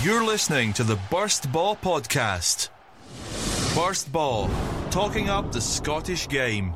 You're listening to the Burst Baw Podcast. Burst Baw, talking up the Scottish game.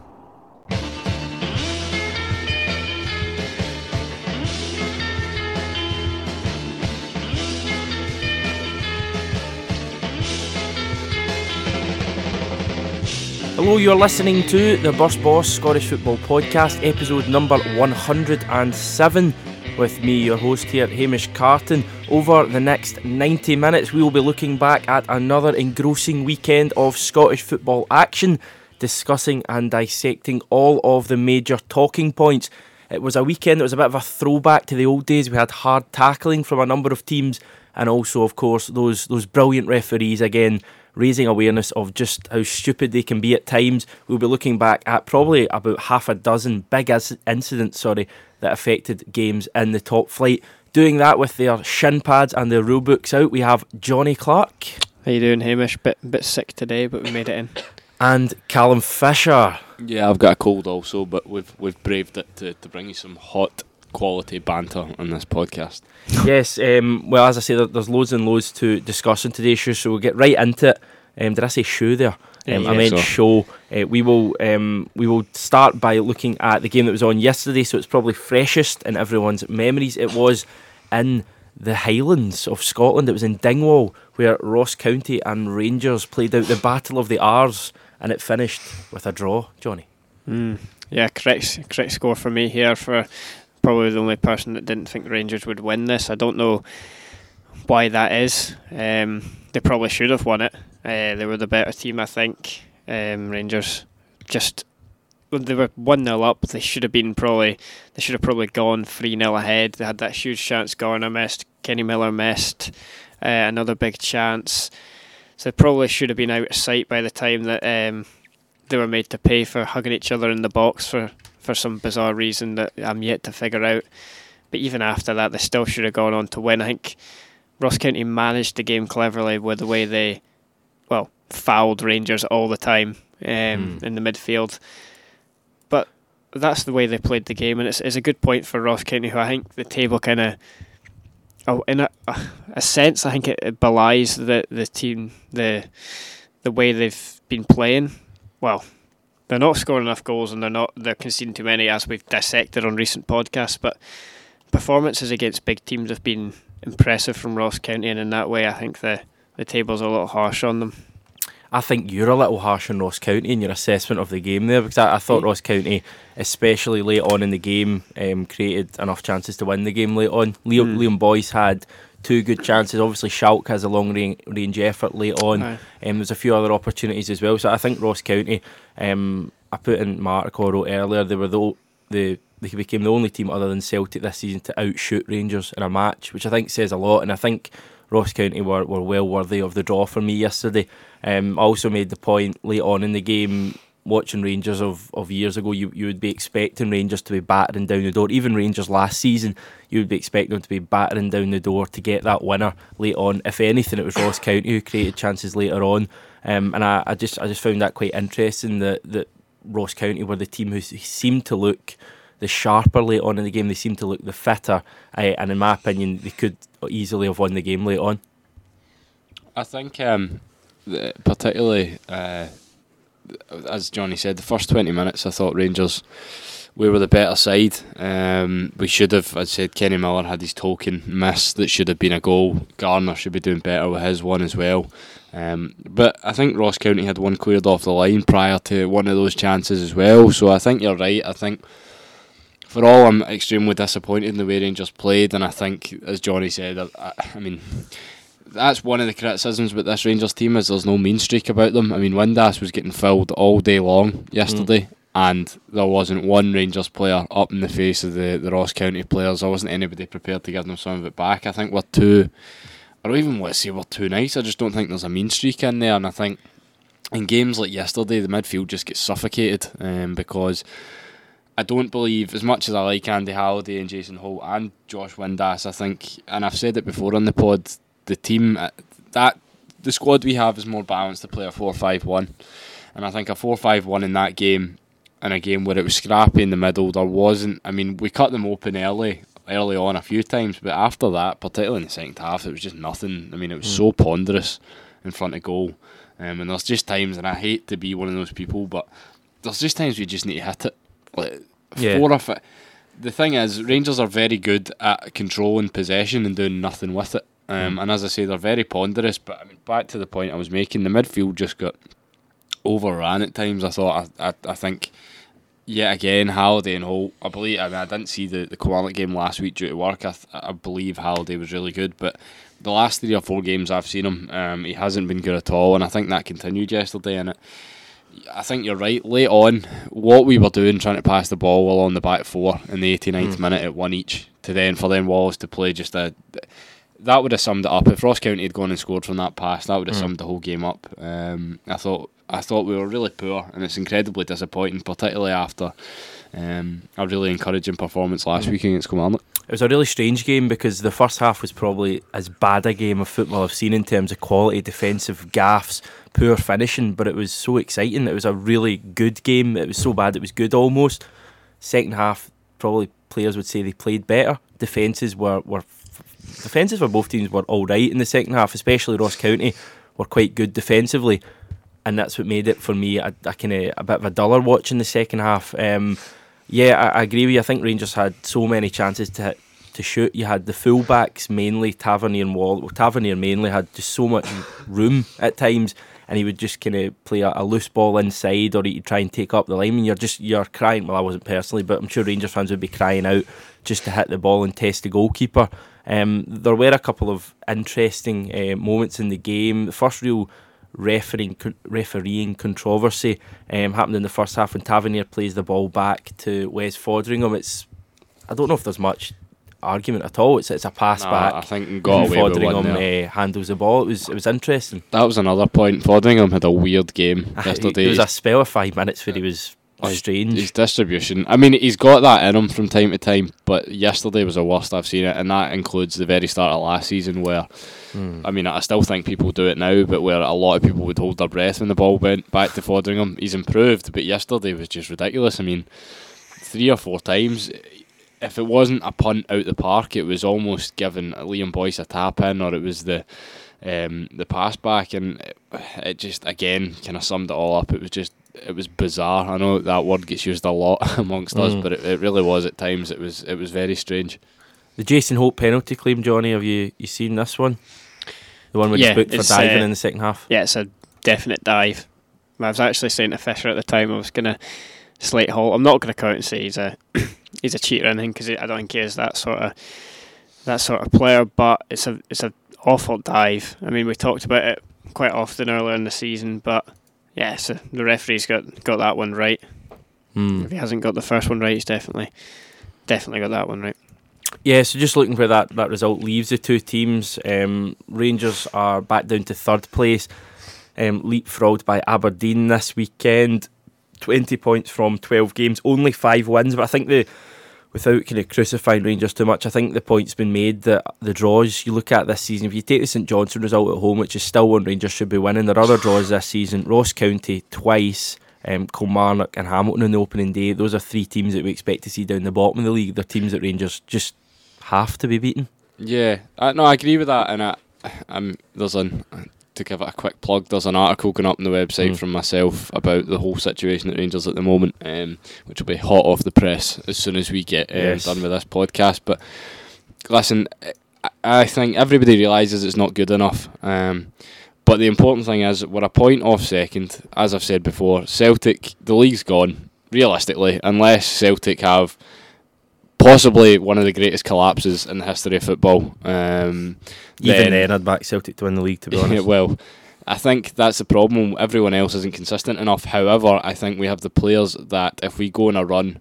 Hello, you're listening to the Burst Baw Scottish Football Podcast, episode number 107. With me, your host here, Hamish Carton. Over the next 90 minutes, we will be looking back at another engrossing weekend of Scottish football action, discussing and dissecting all of the major talking points. It was a weekend that was a bit of a throwback to the old days. We had hard tackling from a number of teams, and also, of course, those those brilliant referees again raising awareness of just how stupid they can be at times. We'll be looking back at probably about half a dozen big incidents, sorry, that affected games in the top flight. Doing that with their shin pads and their rule books out, we have Jonny Clark. How you doing, Hamish? Bit bit sick today, but we made it in. And Calum Fisher. Yeah, I've got a cold also, but we've we've braved it to, to bring you some hot quality banter on this podcast. yes, um, well, as I say, there's loads and loads to discuss in today's show, so we'll get right into it. Um, did I say show there? Um, yeah, I meant so. show. Uh, we will um, we will start by looking at the game that was on yesterday, so it's probably freshest in everyone's memories. It was in the Highlands of Scotland. It was in Dingwall, where Ross County and Rangers played out the Battle of the R's, and it finished with a draw. Jonny. Mm. Yeah, correct, correct score for me here for probably the only person that didn't think Rangers would win this. I don't know why that is. Um, they probably should have won it. Uh, they were the better team, I think. Um, Rangers just they were one 0 up, they should have been probably they should have probably gone three 0 ahead. They had that huge chance. Garner missed. Kenny Miller missed. Uh, another big chance. So they probably should have been out of sight by the time that um, they were made to pay for hugging each other in the box for for some bizarre reason that I'm yet to figure out. But even after that, they still should have gone on to win. I think Ross County managed the game cleverly with the way they, fouled Rangers all the time um, mm. in the midfield. But that's the way they played the game, and it's, it's a good point for Ross County, who I think the table kind of, oh, in a, a sense, I think it, it belies the the team, the the way they've been playing. Well, they're not scoring enough goals and they're not they're conceding too many as we've dissected on recent podcasts. But performances against big teams have been impressive from Ross County, and in that way, I think the the table's a little harsh on them. I think you're a little harsh on Ross County in your assessment of the game there because I, I thought Ross County, especially late on in the game, um, created enough chances to win the game late on. Leo, mm. Liam Boyce had two good chances. Obviously, Schalk has a long range effort late on. Um, there's a few other opportunities as well. So I think Ross County, um, I put in my article I wrote earlier, they were the, the they became the only team other than Celtic this season to outshoot Rangers in a match, which I think says a lot. And I think Ross County were, were well worthy of the draw for me yesterday. Um, I also made the point late on in the game watching Rangers of, of years ago, you, you would be expecting Rangers to be battering down the door. Even Rangers last season, you would be expecting them to be battering down the door to get that winner late on. If anything, it was Ross County who created chances later on. Um, and I, I just I just found that quite interesting that, that Ross County were the team who seemed to look the sharper late on in the game. They seemed to look the fitter. Uh, and in my opinion, they could easily have won the game late on. I think, um, particularly uh, as Jonny said, the first 20 minutes I thought Rangers we were the better side. Um, we should have, I said, Kenny Miller had his token miss that should have been a goal. Garner should be doing better with his one as well. Um, but I think Ross County had one cleared off the line prior to one of those chances as well. So I think you're right. I think for all, I'm extremely disappointed in the way Rangers played, and I think, as Jonny said, I, I mean that's one of the criticisms with this Rangers team is there's no mean streak about them. I mean, Windass was getting filled all day long yesterday, mm. and there wasn't one Rangers player up in the face of the, the Ross County players. There wasn't anybody prepared to give them some of it back. I think we're too, I don't even want to say we're too nice. I just don't think there's a mean streak in there, and I think in games like yesterday, the midfield just gets suffocated um, because. I don't believe, as much as I like Andy Halliday and Jason Holt and Josh Windass, I think, and I've said it before on the pod, the team uh, that the squad we have is more balanced to play a four five one, and I think a four five one in that game, in a game where it was scrappy in the middle, there wasn't. I mean, we cut them open early, early on a few times, but after that, particularly in the second half, it was just nothing. I mean, it was Mm. so ponderous in front of goal. Um, and there's just times, and I hate to be one of those people, but there's just times we just need to hit it. Like Yeah. four or fi- The thing is, Rangers are very good at controlling possession and doing nothing with it. Um, Mm. And as I say, they're very ponderous. But I mean, back to the point I was making, the midfield just got overran at times. I thought, I, I, I think, yet again, Halliday and Holt. I believe. I mean, I didn't see the the Quality game last week due to work. I, th- I believe Halliday was really good, but the last three or four games I've seen him, um, he hasn't been good at all, and I think that continued yesterday. And it, I think you're right. Late on, what we were doing, trying to pass the ball while on the back four in the 89th Mm. minute at one each, to then for then Wallace to play just a. That would have summed it up. If Ross County had gone and scored from that pass, that would have Mm. summed the whole game up. Um, I thought I thought we were really poor, and it's incredibly disappointing, particularly after um, a really encouraging performance last Mm. week against Kilmarnock. It was a really strange game because the first half was probably as bad a game of football I've seen in terms of quality, defensive gaffs, poor finishing, but it was so exciting. It was a really good game. It was so bad it was good almost. Second half, probably players would say they played better. Defences were, were defences for both teams were all right in the second half, especially Ross County were quite good defensively, and that's what made it for me a, a kind of a bit of a duller watch in the second half. Um, yeah, I, I agree with you. I think Rangers had so many chances to hit, to shoot. You had the fullbacks mainly Tavernier and Wall. Well, Tavernier mainly had just so much room at times, and he would just kind of play a, a loose ball inside, or he'd try and take up the line. And you're just you're crying. Well, I wasn't personally, but I'm sure Rangers fans would be crying out just to hit the ball and test the goalkeeper. Um, there were a couple of interesting uh, moments in the game. The first real refereeing refereeing controversy um, happened in the first half when Tavernier plays the ball back to Wes Foderingham. It's I don't know if there's much argument at all. It's it's a pass Nah, back. I think got away with one Foderingham uh, handles the ball. It was it was interesting. That was another point. Foderingham had a weird game yesterday. It was a spell of five minutes where he was Like, strange. His distribution. I mean, he's got that in him from time to time, but yesterday was the worst I've seen it, and that includes the very start of last season where, Hmm. I mean, I still think people do it now, but where a lot of people would hold their breath when the ball went back to Foderingham. He's improved, but yesterday was just ridiculous. I mean, three or four times. If it wasn't a punt out the park, it was almost giving Liam Boyce a tap in, or it was the um, the pass back, and it, it just again kind of summed it all up. It was just it was bizarre. I know that word gets used a lot amongst us, Mm. but it, it really was at times. It was it was very strange. The Jason Holt penalty claim, Jonny. Have you you seen this one? The one where Yeah, he's booked for diving uh, in the second half. Yeah, it's a definite dive. I was actually saying to Fisher at the time I was going to slate Holt. I'm not going to come out and say he's a he's a cheater or anything because I don't think he is that sort of that sort of player. But it's a it's a awful dive. I mean, we talked about it quite often earlier in the season, but yeah, so the referee's got got that one right. Hmm. If he hasn't got the first one right, he's definitely definitely got that one right. Yeah, so just looking where that, that result leaves the two teams. Um, Rangers are back down to third place, um, leapfrogged by Aberdeen this weekend. 20 points from 12 games, only five wins, but I think the without kind of crucifying Rangers too much, I think the point's been made that the draws you look at this season, if you take the St Johnstone result at home, which is still one Rangers should be winning, there are other draws this season. Ross County twice, um, Kilmarnock and Hamilton on the opening day. Those are three teams that we expect to see down the bottom of the league. They're teams that Rangers just have to be beaten. Yeah, I, no, I agree with that, and I, um, there's an to give it a quick plug. There's an article going up on the website Mm. from myself about the whole situation at Rangers at the moment, um, which will be hot off the press as soon as we get um, Yes. done with this podcast. But listen, I, think everybody realizes it's not good enough. Um, but the important thing is we're a point off second. As I've said before, Celtic, the league's gone. Realistically, unless Celtic have possibly one of the greatest collapses in the history of football. Um, Even then, I'd back Celtic to win the league, to be honest. well, I think that's the problem. Everyone else isn't consistent enough. However, I think we have the players that if we go on a run,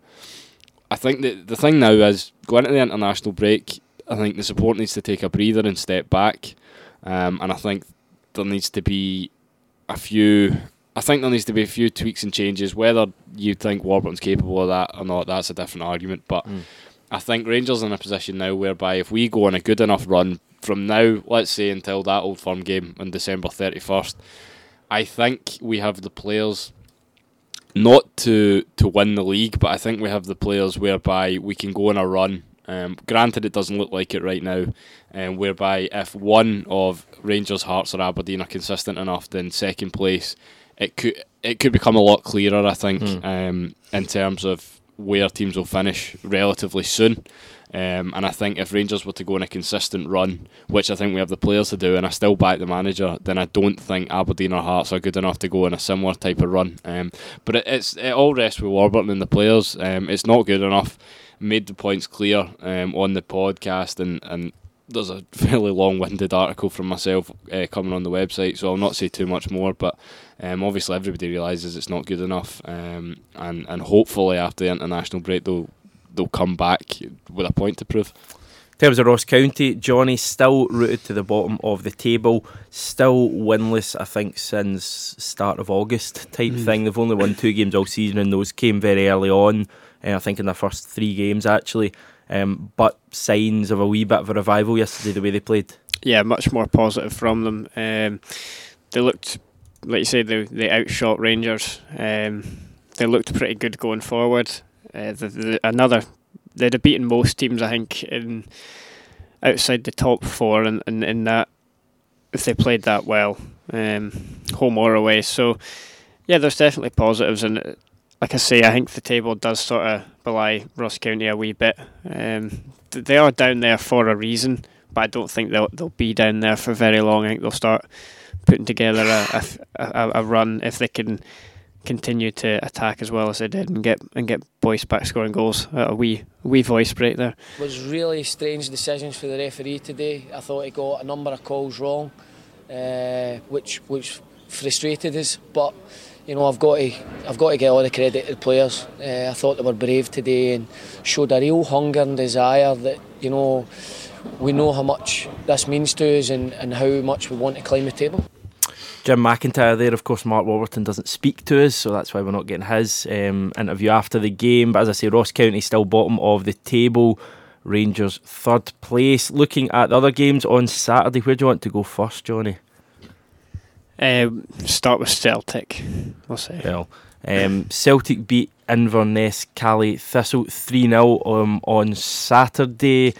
I think that the thing now is going into the international break. I think the support needs to take a breather and step back, um, and I think there needs to be a few. I think there needs to be a few tweaks and changes. Whether you think Warburton's capable of that or not, that's a different argument. But Mm. I think Rangers are in a position now whereby if we go on a good enough run from now, let's say until that Old Firm game on December thirty first, I think we have the players not to to win the league, but I think we have the players whereby we can go on a run Um, granted, it doesn't look like it right now, um, whereby if one of Rangers, Hearts, or Aberdeen are consistent enough, then second place, it could it could become a lot clearer. I think Mm. um, in terms of where teams will finish relatively soon. Um, and I think if Rangers were to go on a consistent run, which I think we have the players to do, and I still back the manager, then I don't think Aberdeen or Hearts are good enough to go on a similar type of run. Um, but it, it's it all rests with Warburton and the players. Um, it's not good enough. Made the points clear um, on the podcast, and, and there's a fairly long-winded article from myself uh, coming on the website, so I'll not say too much more. But um, obviously, everybody realizes it's not good enough, um, and and hopefully after the international break, they'll they'll come back with a point to prove. In terms of Ross County, Jonny still rooted to the bottom of the table, still winless, I think, since start of August type Mm. thing. They've only won two games all season, and those came very early on. Uh, I think in their first three games actually. Um, but signs of a wee bit of a revival yesterday, the way they played. yeah, much more positive from them. Um, they looked, like you said, they they outshot Rangers. Um, they looked pretty good going forward. Uh, the, the, another, they'd have beaten most teams, I think, in outside the top four, and in, in, that if they played that well, um, home or away. So yeah, there's definitely positives, and like I say, I think the table does sort of belie Ross County a wee bit. Um, they are down there for a reason but I don't think they'll they'll be down there for very long. I think they'll start putting together a, a, a, run if they can continue to attack as well as they did and get and get Boyce back scoring goals. A wee wee voice break there. It was really strange decisions for the referee today. I thought he got a number of calls wrong, uh, which which frustrated us. But you know, I've got to I've got to get all the credit to the players. Uh, I thought they were brave today and showed a real hunger and desire that you know we know how much this means to us and, and how much we want to climb the table. Jim McIntyre there, of course, Mark Warburton doesn't speak to us, so that's why we're not getting his um, interview after the game. But as I say, Ross County still bottom of the table. Rangers third place. Looking at the other games on Saturday, where do you want to go first, Jonny? Um, start with Celtic. We'll say. Well, um, Celtic beat Inverness Caley Thistle 3 0 um, on Saturday.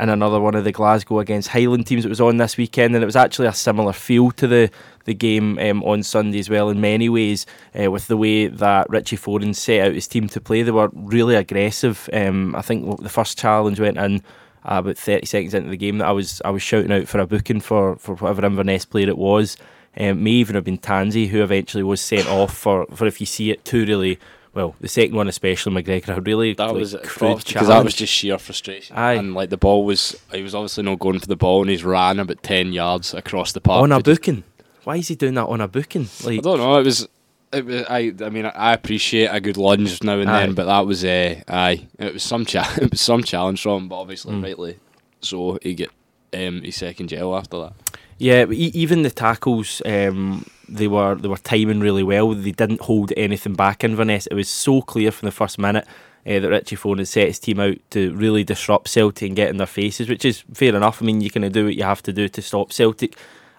And another one of the Glasgow against Highland teams that was on this weekend, and it was actually a similar feel to the the game um, on Sunday as well. In many ways, uh, with the way that Richie Foran set out his team to play, they were really aggressive. Um, I think the first challenge went in uh, about thirty seconds into the game that I was I was shouting out for a booking for for whatever Inverness player it was. Um, may even have been Tansey who eventually was sent off for, for if you see it too really well the second one especially McGregor a really That like, was crude because challenge. that was just sheer frustration. Aye. And like the ball was, he was obviously not going for the ball, and he's ran about ten yards across the park. on a booking. Why is he doing that on a booking? I don't know. It was. It was I. I mean, I appreciate a good lunge now and Aye. then, but that was uh, aye. It was some cha- It was some challenge from him, but obviously Mm. rightly so he get um his second jail after that. Yeah, e- even the tackles, um, they were they were timing really well. They didn't hold anything back. in Inverness, it was so clear from the first minute uh, that Richie Foran had set his team out to really disrupt Celtic and get in their faces, which is fair enough. I mean, you kind of do what you have to do to stop Celtic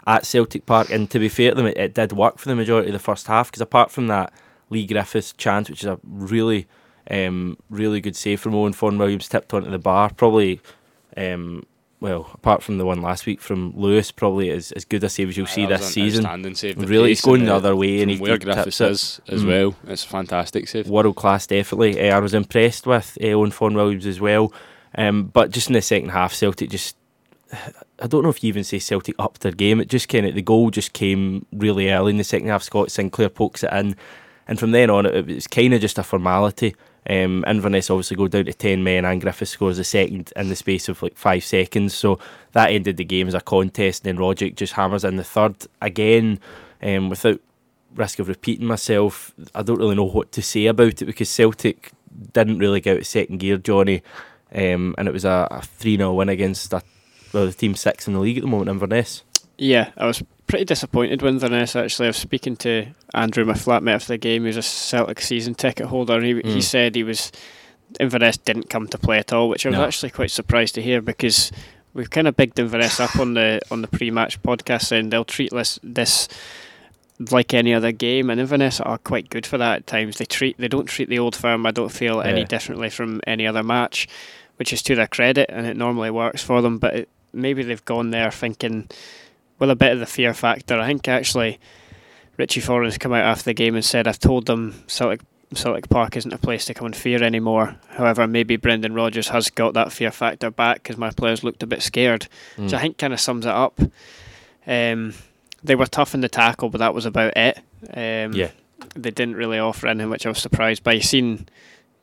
at Celtic Park. And to be fair to them, it, it did work for the majority of the first half. Because apart from that Leigh Griffiths chance, which is a really, um, really good save from Owain Fon Williams, tipped onto the bar, probably. Um, well, apart from the one last week from Lewis, probably as, as good a save as you'll see this season. Really, he's going the other way, and he where Griffiths it. is as Mm. well. It's a fantastic save. World class, definitely. Uh, I was impressed with uh, Owain Fon Williams as well. Um, but just in the second half, Celtic just. I don't know if you even say Celtic upped their game. It just kind of the goal just came really early in the second half. Scott Sinclair pokes it in, and from then on, it, was kind of just a formality. Um, Inverness obviously go down to ten men, and Griffith scores the second in the space of like five seconds. So that ended the game as a contest. And then Rogic just hammers in the third again, um, without risk of repeating myself. I don't really know what to say about it because Celtic didn't really get out second gear, Jonny, um, and it was a, a three 0 win against a, well, the team six in the league at the moment, Inverness. Yeah, I was pretty disappointed with Inverness actually. I was speaking to Andrew, my flatmate after the game, who's a Celtic season ticket holder. And he, he Mm. said he was Inverness didn't come to play at all, which I was No. actually quite surprised to hear because we've kind of bigged Inverness up on the on the pre-match podcast, saying they'll treat this this like any other game, and Inverness are quite good for that at times. They treat they don't treat the old firm. I don't feel any differently from any other match. which is to their credit, and it normally works for them. But it, maybe they've gone there thinking with a bit of the fear factor. I think actually Richie Foran's come out after the game and said, "I've told them Celtic." Celtic Park isn't a place to come and fear anymore. However, maybe Brendan Rodgers has got that fear factor back because my players looked a bit scared, mm. which I think kind of sums it up. Um, they were tough in the tackle, but that was about it. Um, yeah, they didn't really offer anything, which I was surprised by. Seen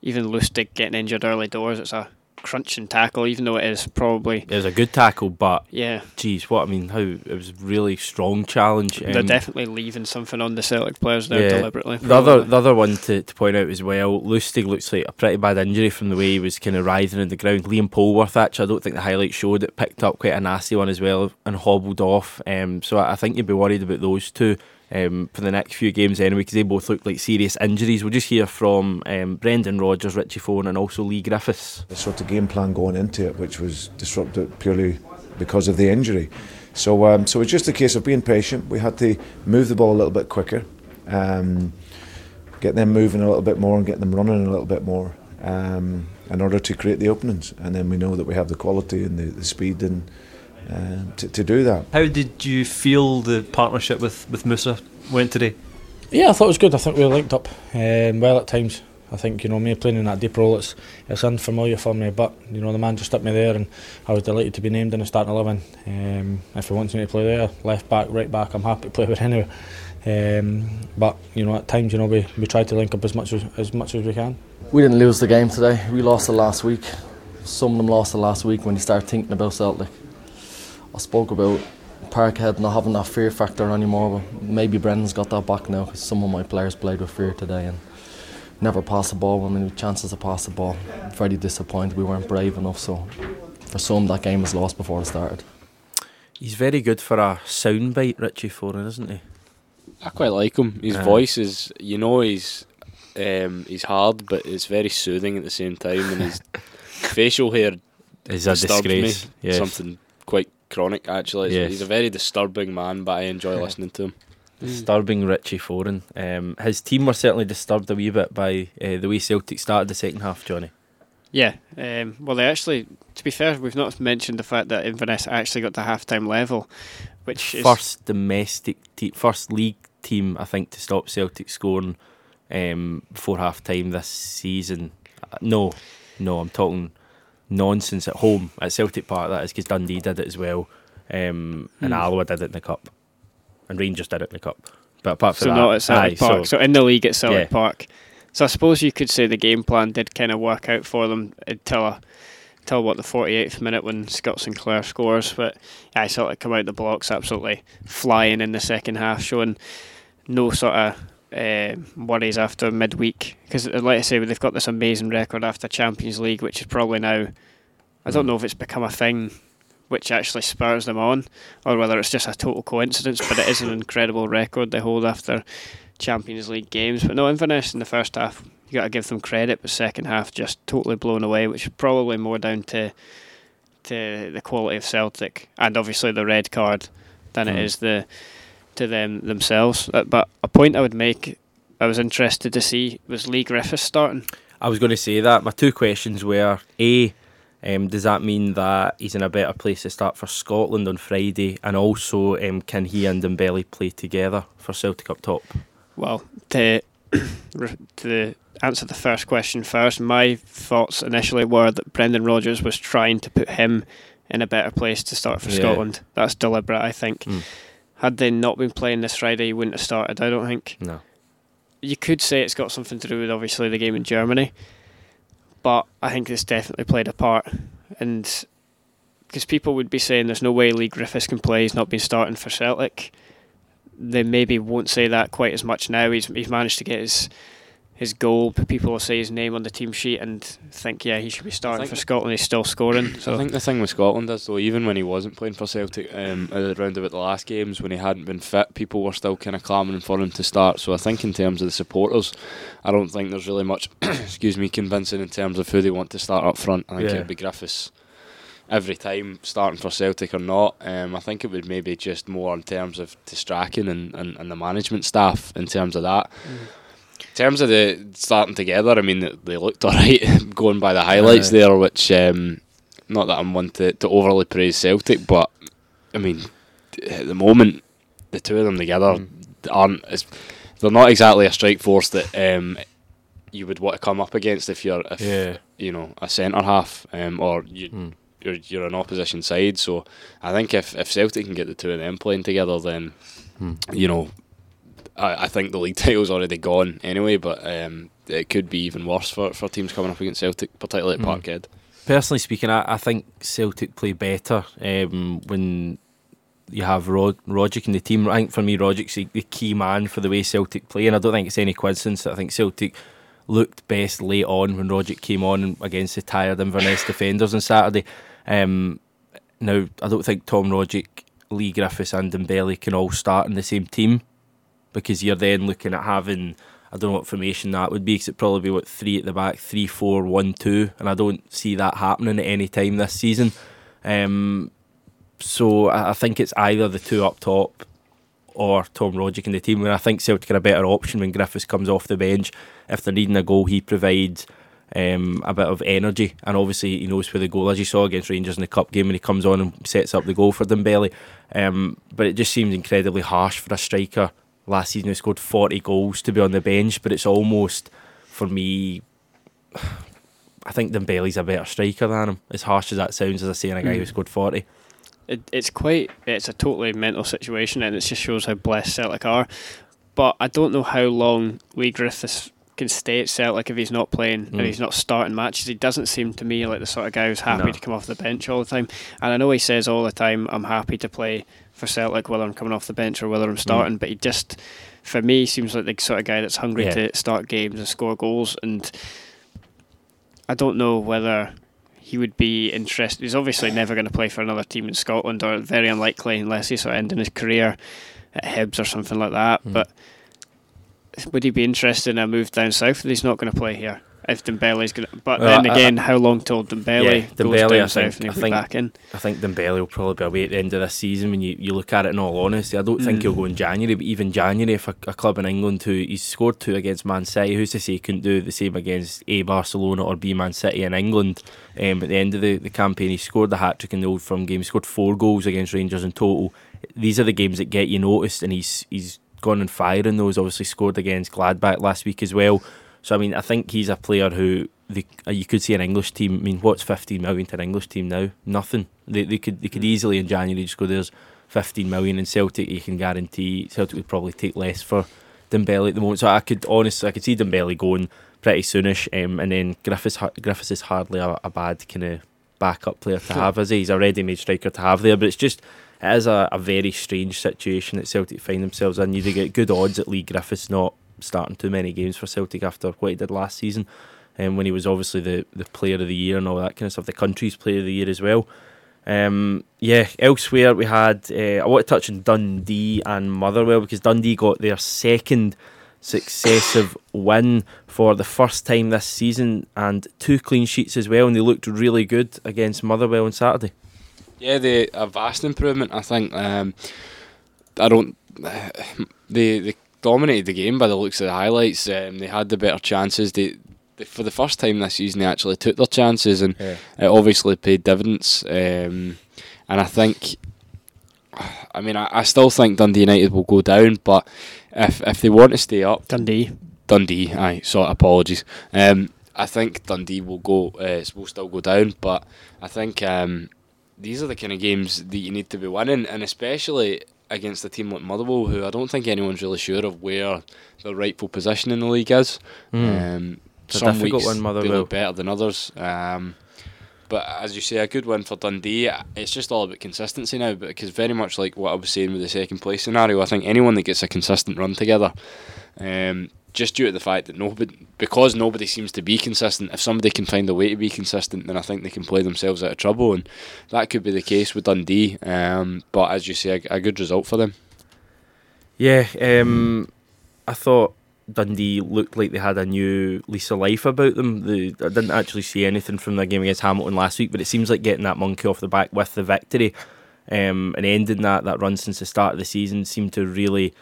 even Lustig getting injured early doors. It's a crunching tackle, even though it is probably. It was a good tackle, but yeah, geez, what I mean, how it was really strong challenge. They're um, definitely leaving something on the Celtic players there yeah, deliberately. The other, the other one to, to point out as well, Lustig looks like a pretty bad injury from the way he was kind of writhing in the ground. Liam Polworth, actually, I don't think the highlights showed it, picked up quite a nasty one as well and hobbled off. Um, so I think you'd be worried about those two um, for the next few games anyway, because they both look like serious injuries. We'll just hear from um, Brendan Rodgers, Richie Foran, and also Leigh Griffiths. The sort of game plan going into it, which was disrupted purely because of the injury. So, um, so it's just a case of being patient. We had to move the ball a little bit quicker, um, get them moving a little bit more, and get them running a little bit more. Um, in order to create the openings, and then we know that we have the quality and the, the speed and um, to, to do that. How did you feel the partnership with, with Moussa went today? Yeah, I thought it was good. I think we were linked up um, well at times. I think you know me playing in that deep role, it's it's unfamiliar for me. But you know the man just stuck me there, and I was delighted to be named in the starting eleven. Um, if he wants me to play there, left back, right back, I'm happy to play with anyway. Um, but you know at times you know we, we try to link up as much as as much as we can. We didn't lose the game today. We lost the last week. Some of them lost the last week when you start thinking about Celtic. I spoke about Parkhead not having that fear factor anymore. But maybe Brendan's got that back now because some of my players played with fear today and never passed the ball. I mean, chances to pass the ball. Very disappointed we weren't brave enough. So for some, that game was lost before it started. He's very good for a soundbite, Richie Foran, isn't he? I quite like him. His uh, voice is, you know, he's um, he's hard, but it's very soothing at the same time, and his facial hair is a disgrace. Me. Yes. Something quite chronic. Actually, yes. he's a very disturbing man, but I enjoy listening to him. Disturbing Richie Foran. Um, his team were certainly disturbed a wee bit by uh, the way Celtic started the second half, Jonny. Yeah, um, well, they actually, to be fair, we've not mentioned the fact that Inverness actually got to half time level, which first domestic, te- first league team, I think, to stop Celtic scoring um, before half time this season. Uh, no, no, I'm talking nonsense at home at Celtic Park. That is because Dundee did it as well, um, and mm. Alloa did it in the cup, and Rangers did it in the cup. But apart from so that, not at Celtic aye, Park. So, so, in the league at Celtic yeah. Park. So I suppose you could say the game plan did kind of work out for them until until what the 48th minute when Scott Sinclair scores. But yeah, I Celtic come out the blocks absolutely flying in the second half, showing no sort of uh, worries after midweek because, like I say, they've got this amazing record after Champions League, which is probably now. I don't know if it's become a thing which actually spurs them on, or whether it's just a total coincidence. But it is an incredible record they hold after Champions League games. But no, Inverness in the first half, you got to give them credit, but second half just totally blown away, which is probably more down to to the quality of Celtic and obviously the red card than mm. it is the to them themselves. Uh, but a point I would make, I was interested to see was Leigh Griffiths starting. I was going to say that. My two questions were a. Um, does that mean that he's in a better place to start for Scotland on Friday? And also, um, can he and Dembele play together for Celtic up top? Well, to to answer the first question first, my thoughts initially were that Brendan Rodgers was trying to put him in a better place to start for yeah. Scotland. That's deliberate, I think. Mm. Had they not been playing this Friday, he wouldn't have started. I don't think. No. You could say it's got something to do with obviously the game in Germany, but I think it's definitely played a part. And because people would be saying there's no way Leigh Griffiths can play, he's not been starting for Celtic. They maybe won't say that quite as much now. He's he's managed to get his his goal. People will say his name on the team sheet and think, yeah, he should be starting for Scotland. He's still scoring. So I think the thing with Scotland is though, even when he wasn't playing for Celtic um, around about the last games when he hadn't been fit, people were still kind of clamouring for him to start. So I think in terms of the supporters, I don't think there's really much, excuse me, convincing in terms of who they want to start up front. I think yeah. it'd be Griffiths every time starting for Celtic or not. Um, I think it would maybe just more in terms of distracting and, and, and the management staff in terms of that. Mm. Terms of the starting together, I mean, they- looked alright going by the highlights Aye. there, which, um, not that I'm one to, to overly praise Celtic, but I mean, at the moment, the two of them together aren't, as, they're not exactly a strike force that um, you would want to come up against if you're, if, Yeah. you know, a centre half um, or you, Mm. you're, you're an opposition side. So I think if, if Celtic can get the two of them playing together, then, you know, I, I think the league title's already gone anyway, but um, it could be even worse for, for teams coming up against Celtic, particularly at Mm. Parkhead. Personally speaking, I, I think Celtic play better um, when you have Rod, Rogic in the team. I think for me, Rogic's the, the key man for the way Celtic play, and I don't think it's any coincidence that I think Celtic looked best late on when Rogic came on against the tired Inverness defenders on Saturday. Um, now, I don't think Tom Rogic, Lee Griffiths, and Dembele can all start in the same team because you're then looking at having I don't know what formation that would be because it'd probably be what three at the back, three, four, one, two, and I don't see that happening at any time this season. Um, so I think it's either the two up top or Tom Rogic in the team. And I think Celtic are a better option when Griffiths comes off the bench. If they're needing a goal, he provides um, a bit of energy, and obviously he knows where the goal, as you saw against Rangers in the cup game when he comes on and sets up the goal for Dembele. Um, but it just seems incredibly harsh for a striker last season who scored 40 goals to be on the bench. But it's almost for me. I think Dembele's a better striker than him. As harsh as that sounds, as I say, in a guy who Mm. scored 40. it, it's quite it's a totally mental situation and it just shows how blessed Celtic are. But I don't know how long Leigh Griffiths can stay at Celtic if he's not playing Mm. and he's not starting matches. He doesn't seem to me like the sort of guy who's happy No. to come off the bench all the time. And I know he says all the time, I'm happy to play for Celtic whether I'm coming off the bench or whether I'm starting, but he just for me seems like the sort of guy that's hungry Yeah. to start games and score goals and I don't know whether he would be interested. He's obviously never going to play for another team in Scotland, or very unlikely unless he's sort of ending his career at Hibs or something like that. Mm. But would he be interested in a move down south? If he's not going to play here. If Dembele's going to, but Well, then I- again, how long till Dembele Yeah, goes Dembele, down I south think- and he'll I think- back in? I think Dembele will probably be away at the end of this season when you, you look at it in all honesty. I don't think Mm. he'll go in January, but even January, if a, a club in England who he's scored two against Man City, who's to say he couldn't do the same against A Barcelona or B Man City in England? Um, at the end of the, the campaign, he scored the hat trick in the Old Firm game. He scored four goals against Rangers in total. These are the games that get you noticed, and he's he's gone on fire in those. Obviously, scored against Gladbach last week as well. So I mean, I think he's a player who the, uh, you could see an English team. I mean, what's fifteen million to an English team now? Nothing. They they could they could easily in January just go there's fifteen million in Celtic. You can guarantee Celtic would probably take less for Dembele at the moment. So I could honestly I could see Dembele going pretty soonish. Um, and then Griffiths Griffiths is hardly a, a bad kind of backup player to have as he? he's a ready-made striker to have there. But it's just it is a, a very strange situation that Celtic find themselves in. You get good odds at Leigh Griffiths not starting too many games for Celtic after what he did last season, um, when he was obviously the, the player of the year and all that kind of stuff, the country's player of the year as well. Um, yeah, elsewhere we had, uh, I want to touch on Dundee and Motherwell because Dundee got their second successive win for the first time this season and two clean sheets as well, and they looked really good against Motherwell on Saturday. Yeah, they a vast improvement. I think. Um, I don't. They they dominated the game by the looks of the highlights. Um, they had the better chances. They, they for the first time this season they actually took their chances, and Yeah. it obviously paid dividends. Um, and I think. I mean, I, I still think Dundee United will go down, but if if they want to stay up, Dundee. Dundee, aye, so apologies. Um, I think Dundee will go, uh, will still go down, but I think um, these are the kind of games that you need to be winning, and especially against a team like Motherwell, who I don't think anyone's really sure of where their rightful position in the league is. Mm. Um, some weeks one, they Motherwell. look better than others. Um, but as you say, a good win for Dundee. It's just all about consistency now, because very much like what I was saying with the second place scenario, I think anyone that gets a consistent run together, um, just due to the fact that nobody, because nobody seems to be consistent, if somebody can find a way to be consistent, then I think they can play themselves out of trouble, and that could be the case with Dundee. Um, but as you say, a, a good result for them. Yeah, um, I thought Dundee looked like they had a new lease of life about them. The, I didn't actually see anything from their game against Hamilton last week, but it seems like getting that monkey off the back with the victory um, and ending that, that run since the start of the season seemed to really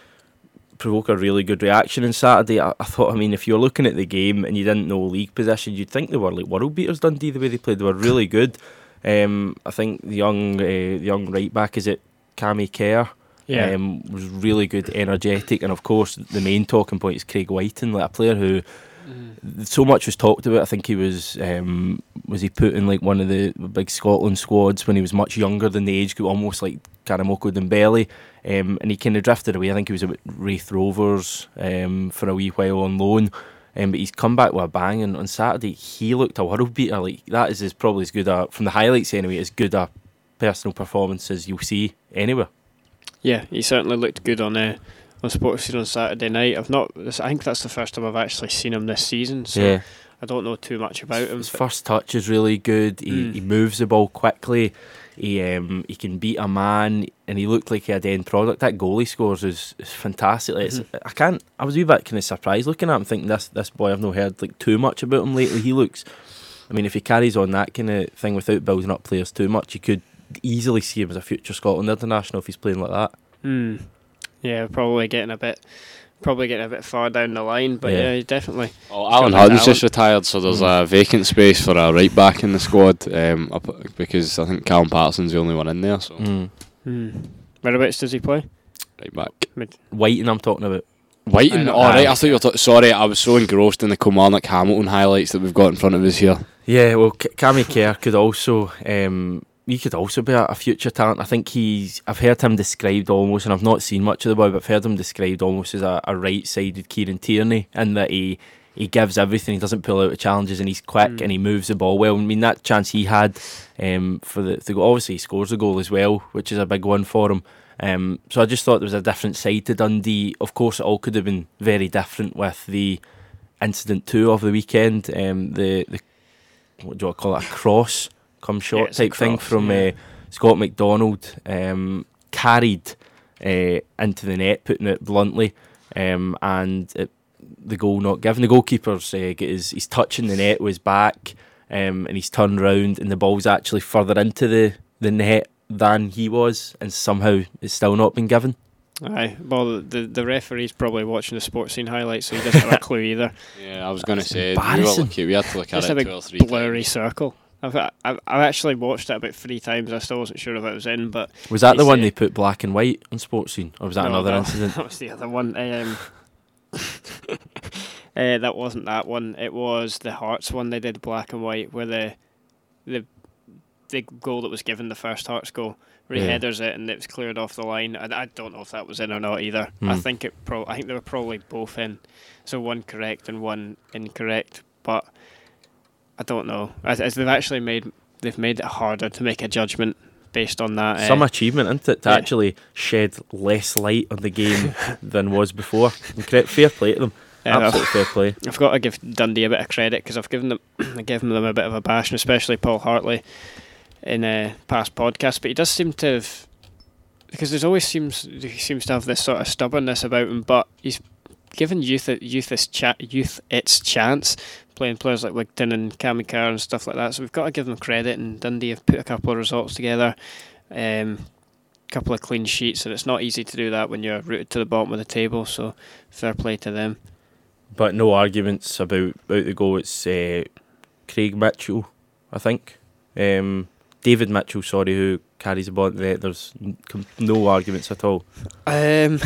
provoke a really good reaction on Saturday. I, I thought, I mean, if you were looking at the game and you didn't know league position, you'd think they were like world beaters. Dundee the way they played, they were really good. Um, I think the young uh, the young right back is it Cammy Kerr. Yeah. Um, was really good, energetic, and of course the main talking point is Craig Wighton, like a player who so much was talked about. I think he was um, was he put in like one of the big Scotland squads when he was much younger than the age group, almost like Karamoko Dembele, um, and he kind of drifted away. I think he was at Raith Rovers um, for a wee while on loan. Um, but he's come back with a bang, and on Saturday he looked a world beater. Like that is as probably as good a from the highlights anyway, as good a personal performance as you'll see anywhere. Yeah, he certainly looked good on uh, on Sports Scene on Saturday night. I've not. I think that's the first time I've actually seen him this season. So Yeah. I don't know too much about him. His first touch is really good. He, Mm. he moves the ball quickly. He um, he can beat a man, and he looked like he had end product. That goal he scores is, is fantastic. Like, it's, I can't. I was a bit kind of surprised looking at him, thinking this this boy. I've not heard like too much about him lately. He looks. I mean, if he carries on that kind of thing without building up players too much, you could easily see him as a future Scotland international if he's playing like that. Hmm. Yeah, probably getting a bit, probably getting a bit far down the line. But Yeah. yeah, definitely. Oh, Alan Got Hutton's just retired, so there's Mm. a vacant space for a right back in the squad. Um, up- because I think Callum Paterson's the only one in there. So Mm. Hmm. Whereabouts does he play? right back. Mid- Wighton, I'm talking about. Wighton. I know. All right, I thought you were. ta- sorry, I was so engrossed in the Kilmarnock Hamilton highlights that we've got in front of us here. Yeah, well, K- Cammy Kerr could also, um, he could also be a, a future talent. I think he's, I've heard him described almost, and I've not seen much of the boy, but I've heard him described almost as a, a right-sided Kieran Tierney, in that he he gives everything. He doesn't pull out of challenges, and he's quick Mm. and he moves the ball well. I mean, that chance he had um, for the, the goal, obviously he scores the goal as well, which is a big one for him. Um, so I just thought there was a different side to Dundee. Of course, it all could have been very different with the incident two of the weekend. Um, the the what do I call it? A cross come short it's a type thing from yeah. uh, Scott McDonald, um, carried uh, into the net, putting it bluntly, um, and it, the goal not given. The goalkeeper's uh, get his, he's touching the net with his back, um, and he's turned round, and the ball's actually further into the, the net than he was, and somehow it's still not been given. Aye. Well, the the referee's probably watching the sports scene highlights, so he doesn't have a clue either. Yeah, I was going to say we, were looking, we had to look at Just a it big two or three blurry times. circle. I've, I've I've actually watched it about three times. I still wasn't sure if it was in, but Was that the one they put black and white on sports scene, or was that No, another that- incident? That was the other one. Um, uh, that wasn't that one. It was the Hearts one. They did black and white, where the the the goal that was given the first Hearts goal, where he Yeah. headers it and it was cleared off the line. And I don't know if that was in or not either. I Hmm. think it. Pro- I think they were probably both in, so one correct and one incorrect. But I don't know. As, as they've actually made they've made it harder to make a judgment based on that. uh, Some achievement, isn't it, to yeah. actually shed less light on the game than was before. Incre- Fair play to them. Yeah, I've- Absolute fair play. I've got to give Dundee a bit of credit because I've given them, I've given them a bit of a bash, and especially Paul Hartley in uh, past podcasts. But he does seem to have, because there's always seems he seems to have this sort of stubbornness about him. But he's given youth youth its cha- youth its chance, playing players like Wighton and Carr and stuff like that. So we've got to give them credit. And Dundee have put a couple of results together. Um, couple of clean sheets and it's not easy to do that when you're rooted to the bottom of the table so fair play to them But no arguments about, about the goal. It's uh, Craig Mitchell, I think. Um, David Mitchell, sorry, who carries the ball in the net. There's no arguments at all. um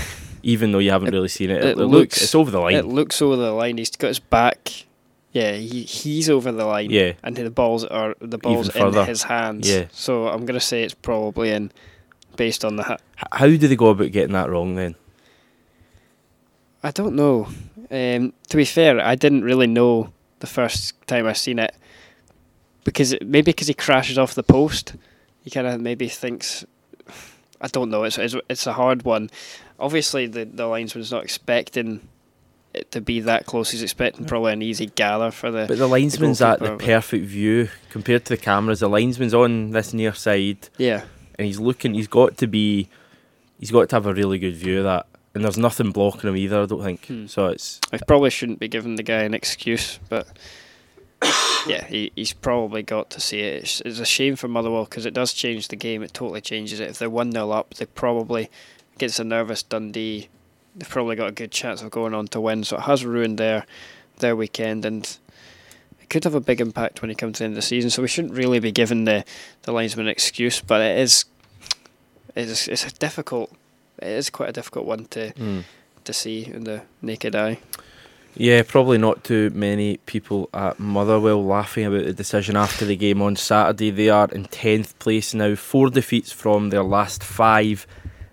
Even though you haven't It- really seen it. it It, looks, looks- it's over the line. It looks over the line. He's got his back. Yeah, he, he's over the line. Yeah. and the balls are the balls in his hands. Yeah. So I'm gonna say it's probably in, based on the. Ha- How do they go about getting that wrong then? I don't know. Um, to be fair, I didn't really know the first time I seen it because it, maybe because he crashes off the post, he kind of maybe thinks. I don't know. It's, it's it's a hard one. Obviously, the the linesman's not expecting it to be that close. He's expecting probably an easy gather for the. But the linesman's at the perfect view compared to the cameras. The linesman's on this near side. yeah. and he's looking. He's got to be. He's got to have a really good view of that, and there's nothing blocking him either. I don't think. Hmm. So it's I probably shouldn't be giving the guy an excuse, but yeah, he, he's probably got to see it. It's, it's a shame for Motherwell because it does change the game. It totally changes it. If they're 1 0 up, they probably, against a nervous Dundee, they've probably got a good chance of going on to win. So it has ruined their their weekend and it could have a big impact when it comes to the end of the season. So we shouldn't really be giving the the linesman an excuse, but it is it's it's a difficult it is quite a difficult one to Mm. to see in the naked eye. Yeah, probably not too many people at Motherwell laughing about the decision after the game on Saturday. They are in 10th place now, four defeats from their last five.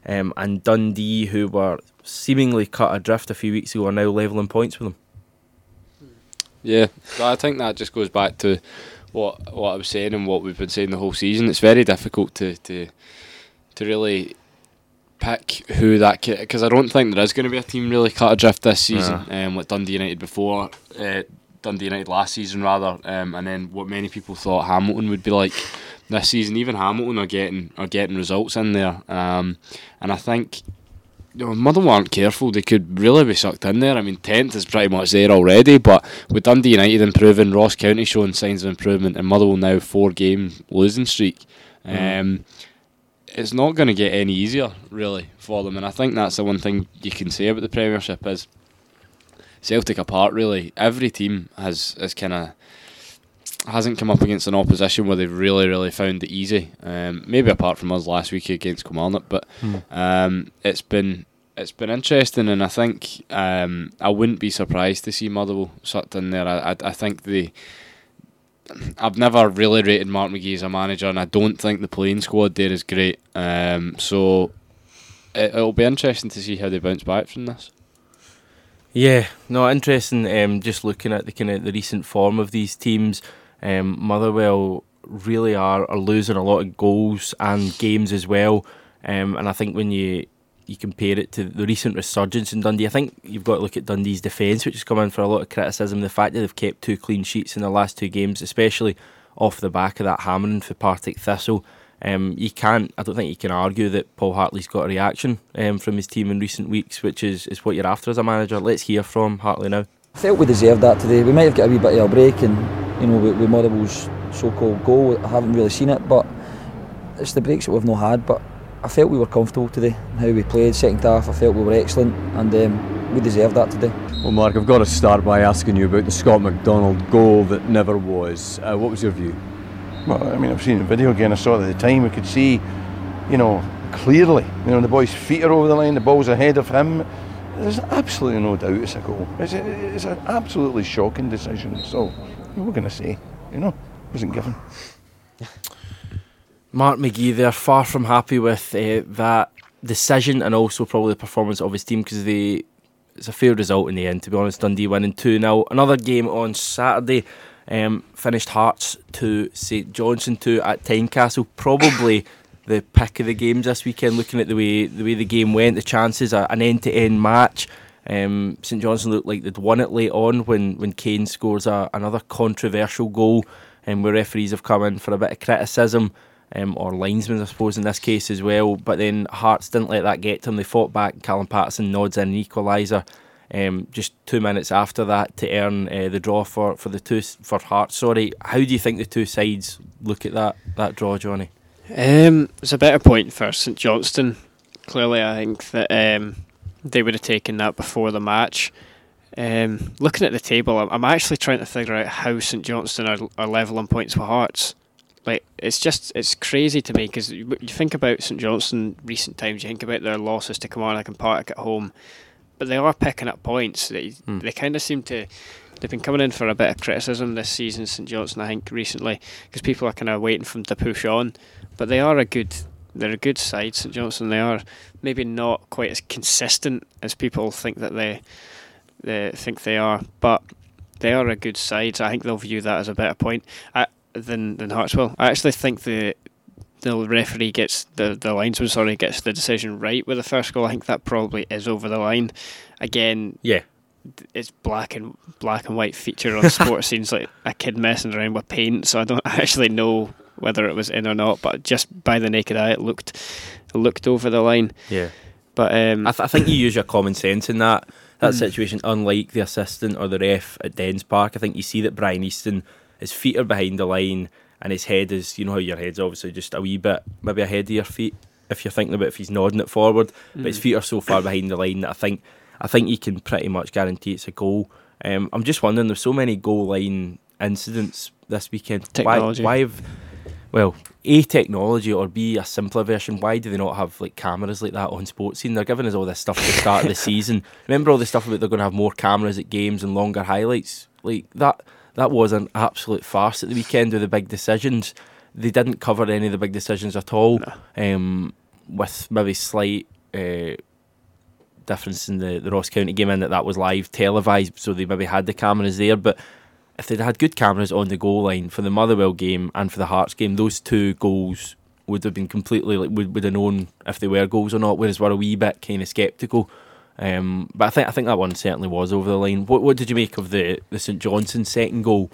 Um, and Dundee, who were seemingly cut adrift a few weeks ago, are now levelling points with them. Yeah, I think that just goes back to what what I was saying and what we've been saying the whole season. It's very difficult to to to really pick who that because I don't think there is going to be a team really cut adrift this season. Um, like Dundee United before, uh, Dundee United last season rather, um, and then what many people thought Hamilton would be like this season. Even Hamilton are getting are getting results in there, um, and I think you know, Motherwell aren't careful, they could really be sucked in there. I mean, 10th is pretty much there already, but with Dundee United improving, Ross County showing signs of improvement, and Motherwell now four game losing streak, Mhm. um, it's not going to get any easier, really, for them. And I think that's the one thing you can say about the Premiership is Celtic apart, really. Every team has, has kind of hasn't come up against an opposition where they've really, really found it easy. Um, maybe apart from us last week against Kilmarnock, but Hmm. um, it's been it's been interesting, and I think um, I wouldn't be surprised to see Motherwell sucked in there. I, I, I think the I've never really rated Mark McGhee as a manager, and I don't think the playing squad there is great. Um, so it, it'll be interesting to see how they bounce back from this. Yeah, no, interesting. Um, just looking at the kind of the recent form of these teams, um, Motherwell really are, are losing a lot of goals and games as well. Um, and I think when you you compare it to the recent resurgence in Dundee, I think you've got to look at Dundee's defence, which has come in for a lot of criticism. The fact that they've kept two clean sheets in the last two games, especially off the back of that hammering for Partick Thistle. Um, you can't. I don't think you can argue that Paul Hartley's got a reaction um, from his team in recent weeks, which is, is what you're after as a manager. Let's hear from Hartley now. I felt we deserved that today. We might have got a wee bit of a break, and you know, with, with Motherwell's so-called goal, I haven't really seen it, but it's the breaks that we've not had. But I felt we were comfortable today in how we played. Second half, I felt we were excellent, and um, we deserved that today. Well, Mark, I've got to start by asking you about the Scott McDonald goal that never was. Uh, what was your view? Well, I mean, I've seen the video again. I saw it at the time. We could see, you know, clearly. You know, the boy's feet are over the line. The ball's ahead of him. There's absolutely no doubt it's a goal. It's, a, it's an absolutely shocking decision. So, what we're going to say, you know, wasn't given. Mark McGhee, they're far from happy with uh, that decision and also probably the performance of his team because they it's a fair result in the end. To be honest, Dundee winning two 0 Another game on Saturday. Um, finished Hearts two, St Johnstone two at Tynecastle. Probably the pick of the games this weekend. Looking at the way the way the game went, the chances, an end to end match. Um, St Johnstone looked like they'd won it late on when when Kane scores a, another controversial goal, and where referees have come in for a bit of criticism. Um, or linesmen, I suppose, in this case as well. But then Hearts didn't let that get to them. They fought back. Callum Paterson nods in an equaliser um, just two minutes after that to earn uh, the draw for, for the two for Hearts. Sorry, how do you think the two sides look at that that draw, Jonny? Um, it's a better point for St Johnstone. Clearly, I think that um, they would have taken that before the match. Um, looking at the table, I'm, actually trying to figure out how St Johnstone are, are level on points with Hearts. Like it's just it's crazy to me because you, you think about St Johnstone recent times, you think about their losses to Kilmarnock and Partick at home, but they are picking up points. They Hmm. they kind of seem to. They've been coming in for a bit of criticism this season, St Johnstone. I think recently because people are kind of waiting for them to push on, but they are a good. They're a good side, St Johnstone. They are maybe not quite as consistent as people think that they, they think they are, but they are a good side. So I think they'll view that as a better point I, than than Hearts will. I actually think the the referee gets the the linesman sorry gets the decision right with the first goal. I think that probably is over the line. Again, Yeah. it's black and black and white feature on sports scenes like a kid messing around with paint. So I don't actually know whether it was in or not, but just by the naked eye, it looked it looked over the line. Yeah. But um, I, th- I think you use your common sense in that that Mm. situation. Unlike the assistant or the ref at Dens Park, I think you see that Brian Easton, his feet are behind the line and his head is, you know how your head's obviously just a wee bit maybe ahead of your feet. if you're thinking about if he's nodding it forward, but his Mm. feet are so far behind the line that I think I think he can pretty much guarantee it's a goal. Um, I'm just wondering, there's so many goal line incidents this weekend. Technology. Why, why have, well, A, technology, or B, a simpler version, why do they not have like cameras like that on Sportscene? They're giving us all this stuff at the start of the season. Remember all the stuff about they're going to have more cameras at games and longer highlights? Like that, that was an absolute farce at the weekend with the big decisions. They didn't cover any of the big decisions at all, um, with maybe slight uh, difference in the, the Ross County game in that that was live televised, so they maybe had the cameras there. But if they'd had good cameras on the goal line for the Motherwell game and for the Hearts game, those two goals would have been completely like would, would have known if they were goals or not. Whereas we're a wee bit kind of sceptical. Um, but I think I think that one certainly was over the line. What what did you make of the the St Johnstone second goal,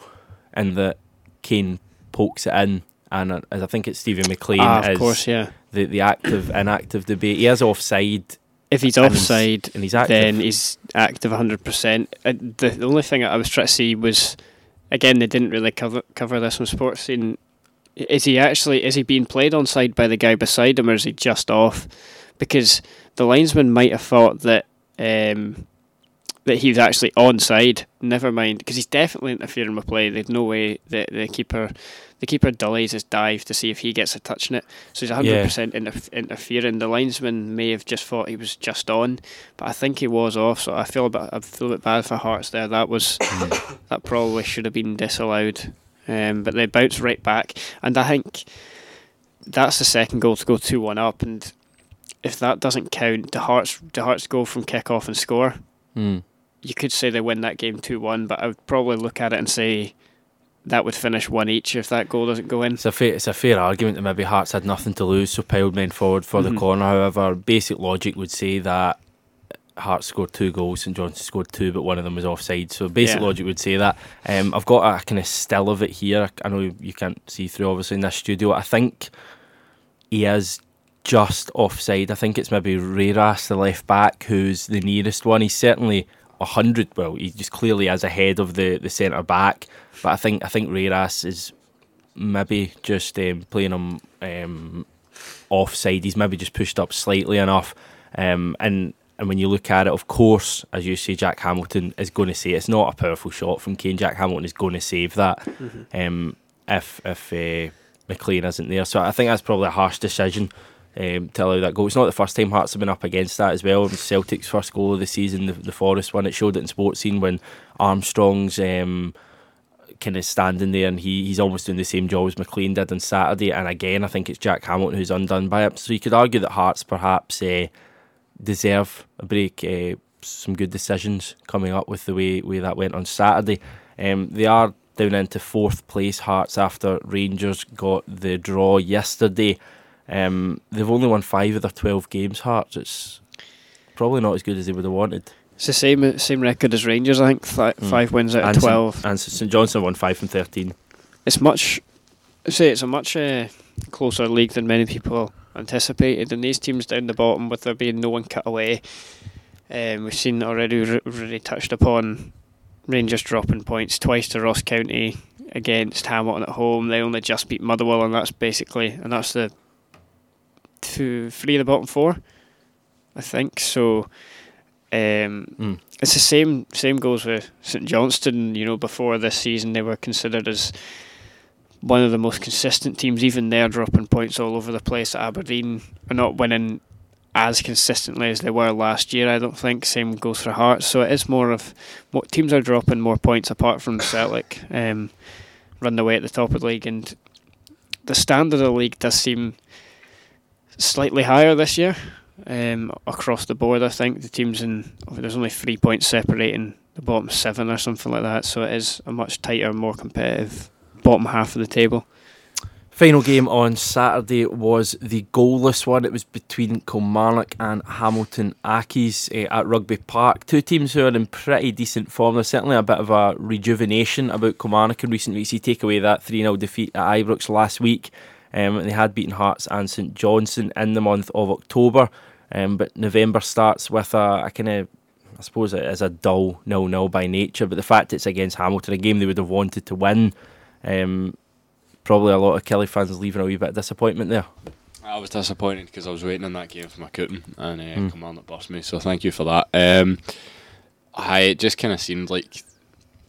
and that Kane pokes it in, and uh, as I think it's Steven MacLean Ah, of course, yeah. the the active inactive debate. He is offside. If he's and offside, and he's active. then he's active 100%. Uh, the, the only thing I was trying to see was, again, they didn't really cover cover this on Sportscene. Is he actually is he being played on side by the guy beside him, or is he just off? Because the linesman might have thought that um, that he was actually onside. Never mind, because he's definitely interfering with play. There's no way that the keeper, the keeper delays his dive to see if he gets a touch in it. So he's hundred percent interfering. The linesman may have just thought he was just on, but I think he was off. So I feel a bit, I feel a bit bad for Hearts there. That was that probably should have been disallowed. Um, but they bounce right back, and I think that's the second goal to go two one up. And if that doesn't count, the Hearts the Hearts go from kick off and score Mm. you could say they win that game 2 1, but I would probably look at it and say that would finish one each if that goal doesn't go in. It's a fair, it's a fair argument that maybe Hearts had nothing to lose, so piled men forward for Mhm. the corner. However, basic logic would say that Hearts scored two goals, St Johnstone scored two, but one of them was offside. So basic Yeah. logic would say that. Um, I've got a kind of still of it here. I know you can't see through, obviously, in this studio. I think he is just offside. I think it's maybe Reyes, the left back, who's the nearest one. He's certainly hundred. Well, he just clearly is ahead of the, the centre back. But I think I think Reyes is maybe just um, playing him um, offside. He's maybe just pushed up slightly enough. Um, and and when you look at it, of course, as you say, Jack Hamilton is going to say it's not a powerful shot from Kane. Jack Hamilton is going to save that. Mhm. Um, if if uh, MacLean isn't there, so I think that's probably a harsh decision. Um, to allow that goal. It's not the first time Hearts have been up against that as well. Celtic's first goal of the season, the, the Forest one. It showed it in Sportscene when Armstrong's um, kind of standing there and he, he's almost doing the same job as MacLean did on Saturday. And again, I think it's Jack Hamilton who's undone by it. So you could argue that Hearts perhaps uh, deserve a break. Uh, some good decisions coming up with the way, way that went on Saturday. Um, they are down into fourth place Hearts after Rangers got the draw yesterday. Um, they've only won five of their 12 games, Hearts. It's probably not as good as they would have wanted. It's the same same record as Rangers, I think. Th- Mm. Five wins out And of St- 12. and St Johnstone won five from 13. It's much, I say it's a much uh, closer league than many people anticipated. And these teams down the bottom, with there being no one cut away, um, we've seen already, re- already touched upon Rangers dropping points twice to Ross County against Hamilton at home. They only just beat Motherwell, and that's basically, and that's the two, three of the bottom four, I think. So. Um, Mm. It's the same same goes with St Johnstone. You know, before this season, they were considered as one of the most consistent teams. Even they're dropping points all over the place. Aberdeen are not winning as consistently as they were last year. I don't think. Same goes for Hearts. So it is more of what teams are dropping more points apart from Celtic. Um, run away at the top of the league, and the standard of the league does seem slightly higher this year um, across the board. I think the teams in there's only three points separating the bottom seven or something like that. So it is a much tighter, more competitive bottom half of the table. Final game on Saturday was the goalless one. It was between Kilmarnock and Hamilton Accies uh, at Rugby Park. Two teams who are in pretty decent form. There's certainly a bit of a rejuvenation about Kilmarnock in recent weeks. You take away that 3 0 defeat at Ibrox last week. Um, they had beaten Hearts and St Johnstone in the month of October. Um, but November starts with a, a kind of, I suppose it is a dull nil nil by nature. But the fact it's against Hamilton, a game they would have wanted to win, um, probably a lot of Killie fans leaving a wee bit of disappointment there. I was disappointed because I was waiting on that game for my cooking and uh, Mm. Kilmarnock bust me. So thank you for that. Um, I it just kind of seemed like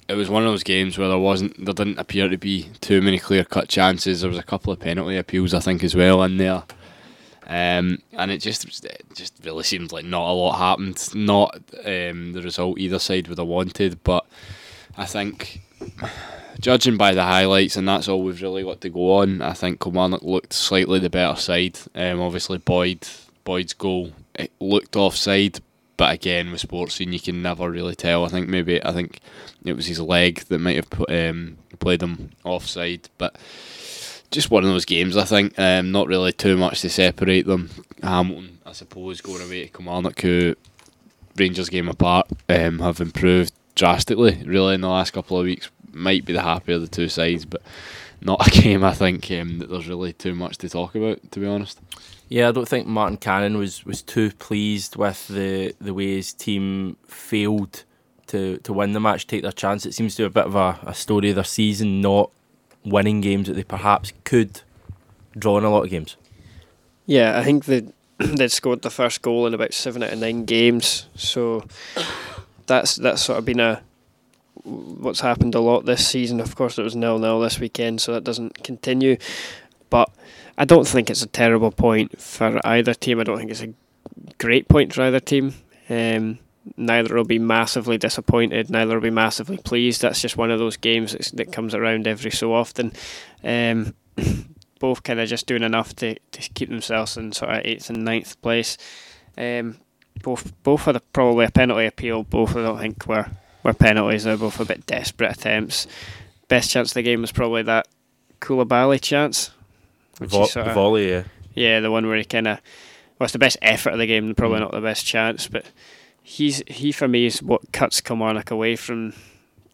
it was one of those games where there wasn't, there didn't appear to be too many clear cut chances. There was a couple of penalty appeals, I think, as well in there. Um, and it just it just really seemed like not a lot happened. Not um, the result either side would have wanted, but I think judging by the highlights, and that's all we've really got to go on. I think Kilmarnock looked slightly the better side. Um, obviously Boyd Boyd's goal it looked offside, but again with Sportscene you can never really tell. I think maybe I think it was his leg that might have put, um, played him offside, but just one of those games. I think um, not really too much to separate them. Hamilton, I suppose, going away to Kilmarnock, who Rangers game apart, um, have improved drastically. Really, in the last couple of weeks, might be the happier of the two sides, but not a game. I think um, that there's really too much to talk about. To be honest. Yeah, I don't think Martin Canning was, was too pleased with the, the way his team failed to, to win the match, take their chance. It seems to be a bit of a, a story of their season, not winning games that they perhaps could draw in a lot of games. Yeah, I think they they'd scored the first goal in about seven out of nine games, so that's that's sort of been a what's happened a lot this season. Of course, it was nil nil this weekend, so that doesn't continue. But I don't think it's a terrible point for either team. I don't think it's a great point for either team. Um, neither will be massively disappointed. Neither will be massively pleased. That's just one of those games that comes around every so often. Um, both kind of just doing enough to, to keep themselves in sort of eighth and ninth place. Um, both both had probably a penalty appeal. Both I don't think were were penalties. They're both a bit desperate attempts. Best chance of the game was probably that Coulibaly chance. Which Vo- he sorta- the volley, yeah. Yeah, the one where he kind of well, it's the best effort of the game. Probably Mm. not the best chance, but he's he for me is what cuts Kilmarnock away from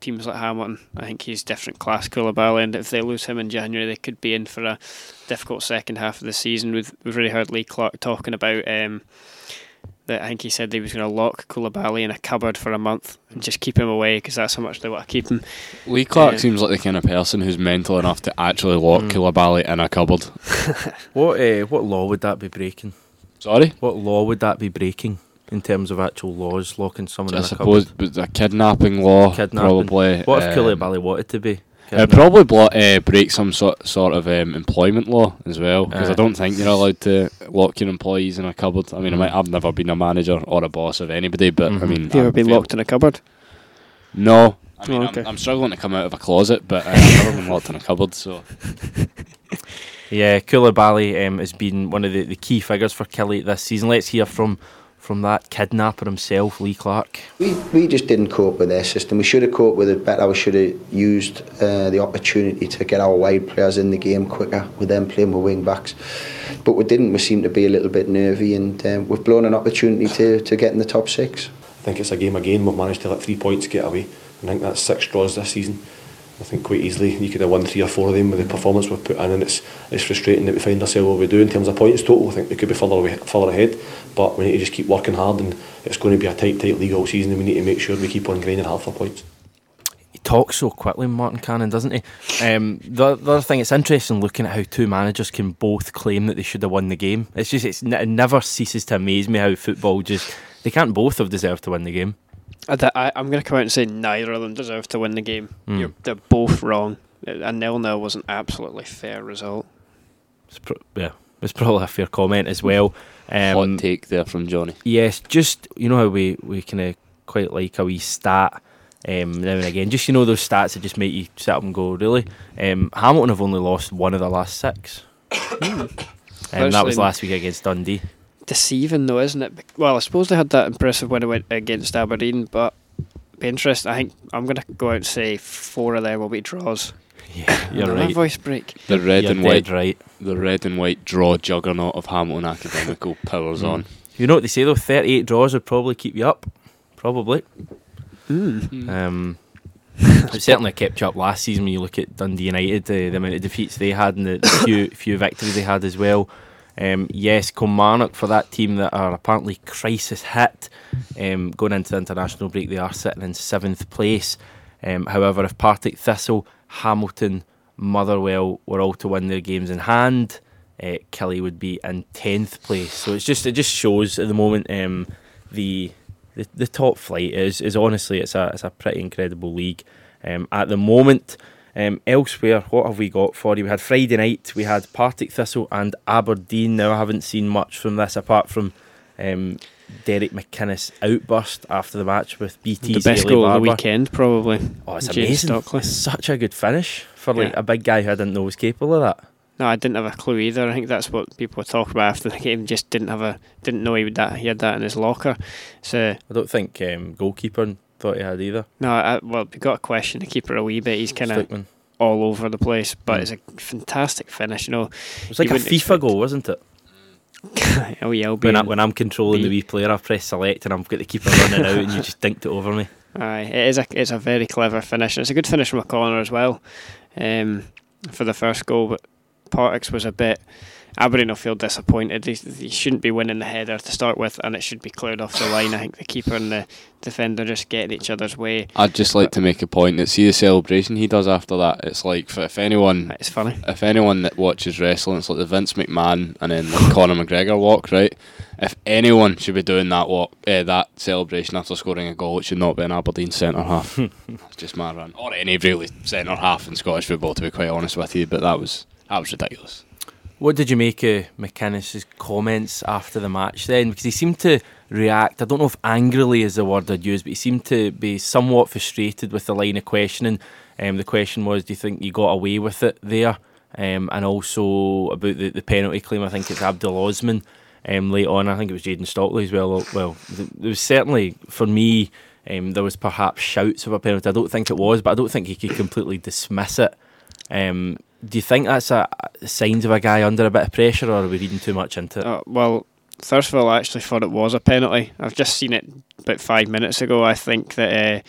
teams like Hamilton. I think he's different class Coulibaly, and if they lose him in January, they could be in for a difficult second half of the season. We've, we've already heard Lee Clark talking about um, that. I think he said he was going to lock Coulibaly in a cupboard for a month and just keep him away because that's how much they want to keep him. Lee Clark Uh, seems like the kind of person who's mental enough to actually lock Mm. Coulibaly in a cupboard. What uh, what law would that be breaking? Sorry? What law would that be breaking in terms of actual laws, locking someone I in a suppose cupboard? but a kidnapping law, Kidnapping. probably. What if um, Coulibaly wanted to be? It probably blo- uh, break some sort sort of um, employment law as well because I don't think you're allowed to lock your employees in a cupboard. I mean, I Mm. might, I've never been a manager or a boss of anybody, but I Mhm. mean, Have you ever been locked in a cupboard? No, I mean, Oh, okay. I'm, I'm struggling to come out of a closet, but uh, I've never been locked in a cupboard. So Yeah, Coulibaly um, has been one of the, the key figures for Killie this season. Let's hear from from that kidnapper himself, Lee Clark. We, we just didn't cope with their system. We should have coped with it better. We should have used uh, the opportunity to get our wide players in the game quicker with them playing with wing backs. But we didn't. We seemed to be a little bit nervy and um, we've blown an opportunity to, to get in the top six. I think it's a game again. We've managed to let three points get away. I think that's six draws this season. I think quite easily you could have won three or four of them with the performance we've put in, and it's it's frustrating that we find ourselves where we do in terms of points total. I think we could be further away, further ahead, but we need to just keep working hard, and it's going to be a tight, tight league all season, and we need to make sure we keep on grinding hard for points. He talks so quickly, Martin Canning, doesn't he? Um, the, the other thing, it's interesting looking at how two managers can both claim that they should have won the game. It's just it's, it never ceases to amaze me how football just they can't both have deserved to win the game. I, I, I'm going to come out and say neither of them deserve to win the game. Mm. You're, they're both wrong. A nil nil was an absolutely fair result. It's pro- yeah, it's probably a fair comment as well. Um, hot take there from Jonny. Yes, just you know how we we kind of quite like a wee stat um, now and again. Just you know those stats that just make you sit up and go, really. Um, Hamilton have only lost one of the last six, and that was last week against Dundee. Deceiving though, isn't it? Well, I suppose they had that impressive win away- against Aberdeen, but be interesting. I think I'm going to go out and say four of them will be draws. Yeah, you're Did my right. voice break. The red You're and white, right. the red and white draw juggernaut of Hamilton Academical powers Mm. on. You know what they say though? Thirty-eight draws would probably keep you up. Probably. Mm. Um, it certainly kept you up last season when you look at Dundee United, uh, the amount of defeats they had and the few few victories they had as well. Um, yes, Kilmarnock for that team that are apparently crisis hit. Um, going into the international break, they are sitting in seventh place. Um, however, if Partick Thistle, Hamilton, Motherwell were all to win their games in hand, uh, Killie would be in tenth place. So it's just it just shows at the moment um, the, the the top flight is is honestly it's a it's a pretty incredible league um, at the moment. Um, elsewhere, what have we got for you? We had Friday night, we had Partick Thistle and Aberdeen. Now, I haven't seen much from this apart from um, Derek McInnes' outburst after the match with BT. the best goal of the weekend, probably. Oh, it's Jane amazing. Stockley. Such a good finish for like Yeah. a big guy who I didn't know was capable of that. No, I didn't have a clue either. I think that's what people were talking about after the game. Just didn't have a didn't know he would that he had that in his locker. So I don't think um, goalkeeper thought he had either. no, I, well, we got a question the keeper a wee bit. He's kind of all over the place, but Mm. it's a fantastic finish. You know, It was like a FIFA goal, wasn't it? oh yeah, When, I, when I'm controlling the wee player, I press select and I've got the keeper running out and you just dinked it over me. Aye, it is a it's a very clever finish. and It's a good finish from a corner as well, um, for the first goal. But Partick's was a bit. Aberdeen will feel disappointed. He, he shouldn't be winning the header to start with, and it should be cleared off the line. I think the keeper and the defender just get in each other's way. I'd just like to make a point that see the celebration he does after that. It's like for, if anyone, it's funny. If anyone that watches wrestling, it's like the Vince McMahon and then like Conor McGregor walk, right? If anyone should be doing that walk, uh, that celebration after scoring a goal, it should not be an Aberdeen centre half. It's just my run, or any really centre half in Scottish football, to be quite honest with you. But that was that was ridiculous. What did you make of McInnes' comments after the match then? Because he seemed to react, I don't know if angrily is the word I'd use, but he seemed to be somewhat frustrated with the line of questioning. Um, the question was, do you think you got away with it there? Um, and also about the, the penalty claim, I think it's Abdul Osman um, late on. I think it was Jayden Stockley as well. Well, there was certainly, for me, um, there was perhaps shouts of a penalty. I don't think it was, but I don't think he could completely dismiss it. Um, do you think that's a signs of a guy under a bit of pressure, or are we reading too much into it? Uh, well, Thursville actually thought it was a penalty. I've just seen it about five minutes ago. I think that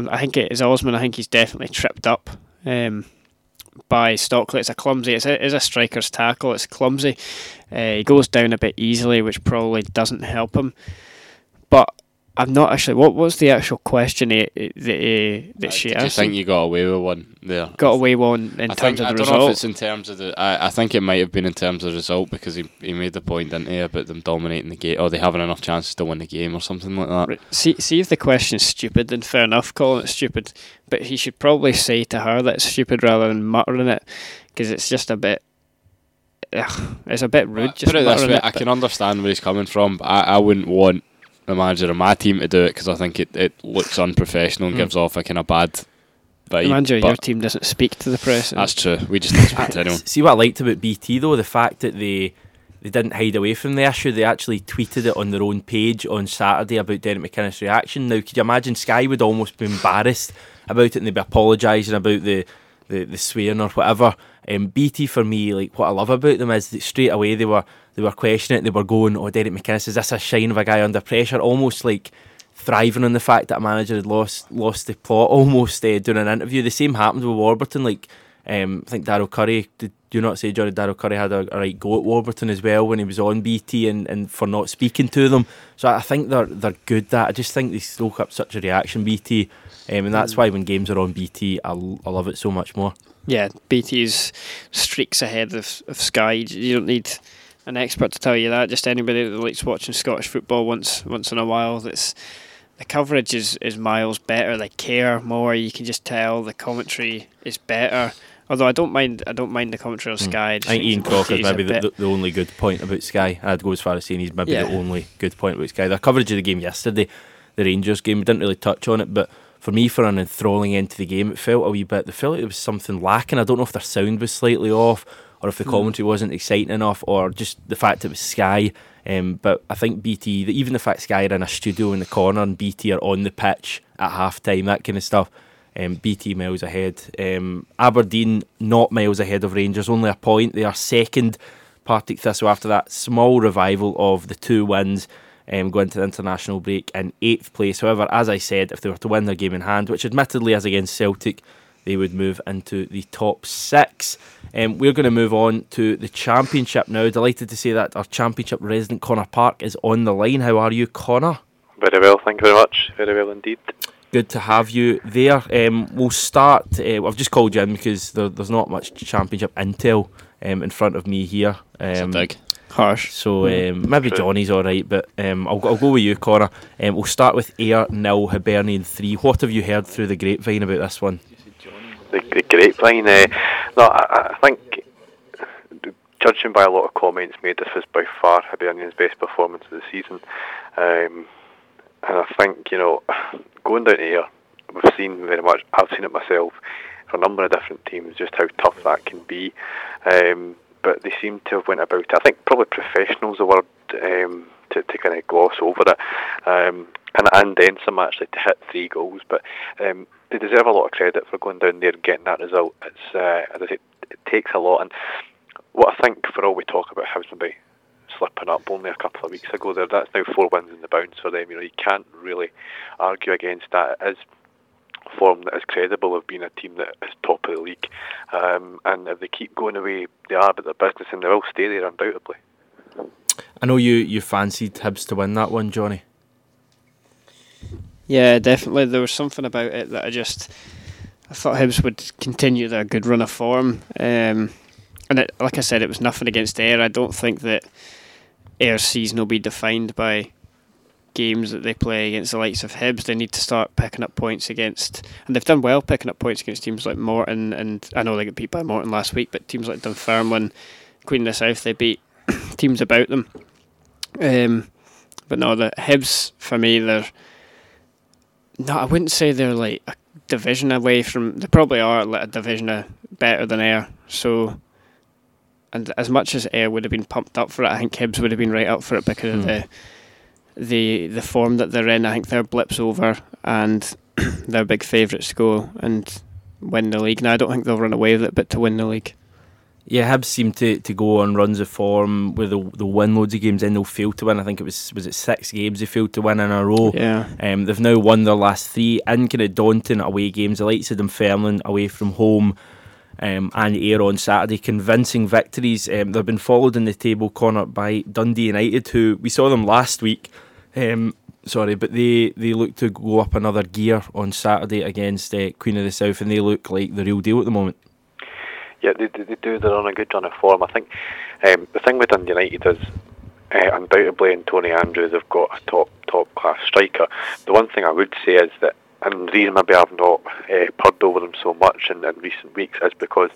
uh, I think it is Osman. I think he's definitely tripped up um, by Stockley. It's a clumsy. It's a, it's a striker's tackle. It's clumsy. Uh, he goes down a bit easily, which probably doesn't help him. I'm not actually. What was the actual question he, that he, that she asked? think you got away with one there? got away with one in I terms think, of I the don't know if it's in terms of the. I, I think it might have been in terms of the result because he, he made the point, didn't he, about them dominating the game or they having enough chances to win the game or something like that. See, see if the question's stupid, then fair enough, calling it stupid. But he should probably say to her that it's stupid rather than muttering it, because it's just a bit. Ugh, it's a bit rude. Just Put it this way, it, I can understand where he's coming from, but I, I wouldn't want the manager of my team to do it because I think it, it looks unprofessional and Mm. gives off a kind of bad vibe. The manager your team doesn't speak to the press. That's true. We just don't speak to anyone. See what I liked about BT though, the fact that they they didn't hide away from the issue. They actually tweeted it on their own page on Saturday about Derek McInnes' reaction. Now, could you imagine Sky would almost be embarrassed about it and they'd be apologising about the, the, the swearing or whatever. Um, BT for me, like what I love about them is that straight away they were they were questioning it. They were going, "Oh, Derek McInnes, is this a shine of a guy under pressure?" Almost like thriving on the fact that a manager had lost lost the plot. Almost uh, doing an interview. The same happened with Warburton. Like um, I think Daryl Curry. Did you not say Jonny Daryl Curry had a, a right go at Warburton as well when he was on BT and, and for not speaking to them? So I think they're they're good. That I just think they stoke up such a reaction BT, um, and that's why when games are on BT, I, I love it so much more. Yeah, BT's streaks ahead of, of Sky. You don't need an expert to tell you that. Just anybody that likes watching Scottish football once once in a while. That's the coverage is, is miles better. They care more. You can just tell the commentary is better. Although I don't mind, I don't mind the commentary on Sky. I think Ian Crocker is maybe the, the, the only good point about Sky. I'd go as far as saying he's maybe Yeah. the only good point about Sky. Their coverage of the game yesterday, the Rangers game, we didn't really touch on it, but for me, for an enthralling end to the game, it felt a wee bit. They felt like there was something lacking. I don't know if their sound was slightly off, or if the Hmm. commentary wasn't exciting enough, or just the fact it was Sky. Um, but I think BT, even the fact Sky are in a studio in the corner and BT are on the pitch at half time, that kind of stuff. Um, BT miles ahead. Um, Aberdeen not miles ahead of Rangers, only a point. They are second. Partick Thistle after that small revival of the two wins, um, going to the international break in eighth place. However, as I said, if they were to win their game in hand, which admittedly is against Celtic, they would move into the top six. Um, we're going to move on to the championship now. Delighted to say that our championship resident Connor Park is on the line. How are you, Connor? Very well, thank you very much. Very well indeed. Good to have you there. Um, we'll start. Uh, I've just called you in because there, there's not much championship intel um, in front of me here. Um, big. Harsh. So um, maybe Jonny's all right, but um, I'll, I'll go with you, Connor. Um, we'll start with Ayr nil, Hibernian three. What have you heard through the grapevine about this one? The, the grapevine. Uh, no, I, I think judging by a lot of comments made, this was by far Hibernian's best performance of the season. Um, and I think you know, going down Ayr, we've seen very much. I've seen it myself for a number of different teams, just how tough that can be. Um, but they seem to have went about it. I think probably professionals the word um, to, to kind of gloss over it, um, and and then some actually to hit three goals. But um, they deserve a lot of credit for going down there and getting that result. It's uh, as I say, it takes a lot. And what I think for all we talk about Hibs slipping up only a couple of weeks ago, there that's now four wins in the bounce for them. You know, you can't really argue against that. It is form that is credible of being a team that is top of the league. Um, and if they keep going away, they are about their business and they will stay there undoubtedly. I know you, you fancied Hibs to win that one, Jonny. Yeah, definitely. There was something about it that I just I thought Hibs would continue their good run of form. Um, and it, like I said, it was nothing against Ayr. I don't think that Ayr's season will be defined by games that they play against the likes of Hibs. They need to start picking up points against, and they've done well picking up points against teams like Morton. And I know they got beat by Morton last week, but teams like Dunfermline, Queen of the South, they beat teams about them. Um, but no, the Hibs for me, they're no, I wouldn't say they're like a division away from. They probably are like a division better than Ayr. So, and as much as Ayr would have been pumped up for it, I think Hibs would have been right up for it because of Hmm. the the the form that they're in. I think their blips over, and they're big favourites to go and win the league. Now I don't think they'll run away with it, but to win the league. Yeah, Hibs seem to, to go on runs of form where they'll, they'll win loads of games, then they'll fail to win. I think it was was it six games they failed to win in a row. Yeah. Um, they've now won their last three in kind of daunting away games. The likes of Dunfermline away from home, um, and Ayr on Saturday, convincing victories. Um, they've been followed in the table corner by Dundee United, who we saw them last week. Um, sorry, but they they look to go up another gear on Saturday against uh, Queen of the South, and they look like the real deal at the moment. Yeah, they, they, do. They're on a good run of form. I think um, the thing with Dundee United is uh, undoubtedly in Tony Andrews they've got a top top class striker. The one thing I would say is that, and the reason maybe I've not uh, purred over them so much in, in recent weeks is because,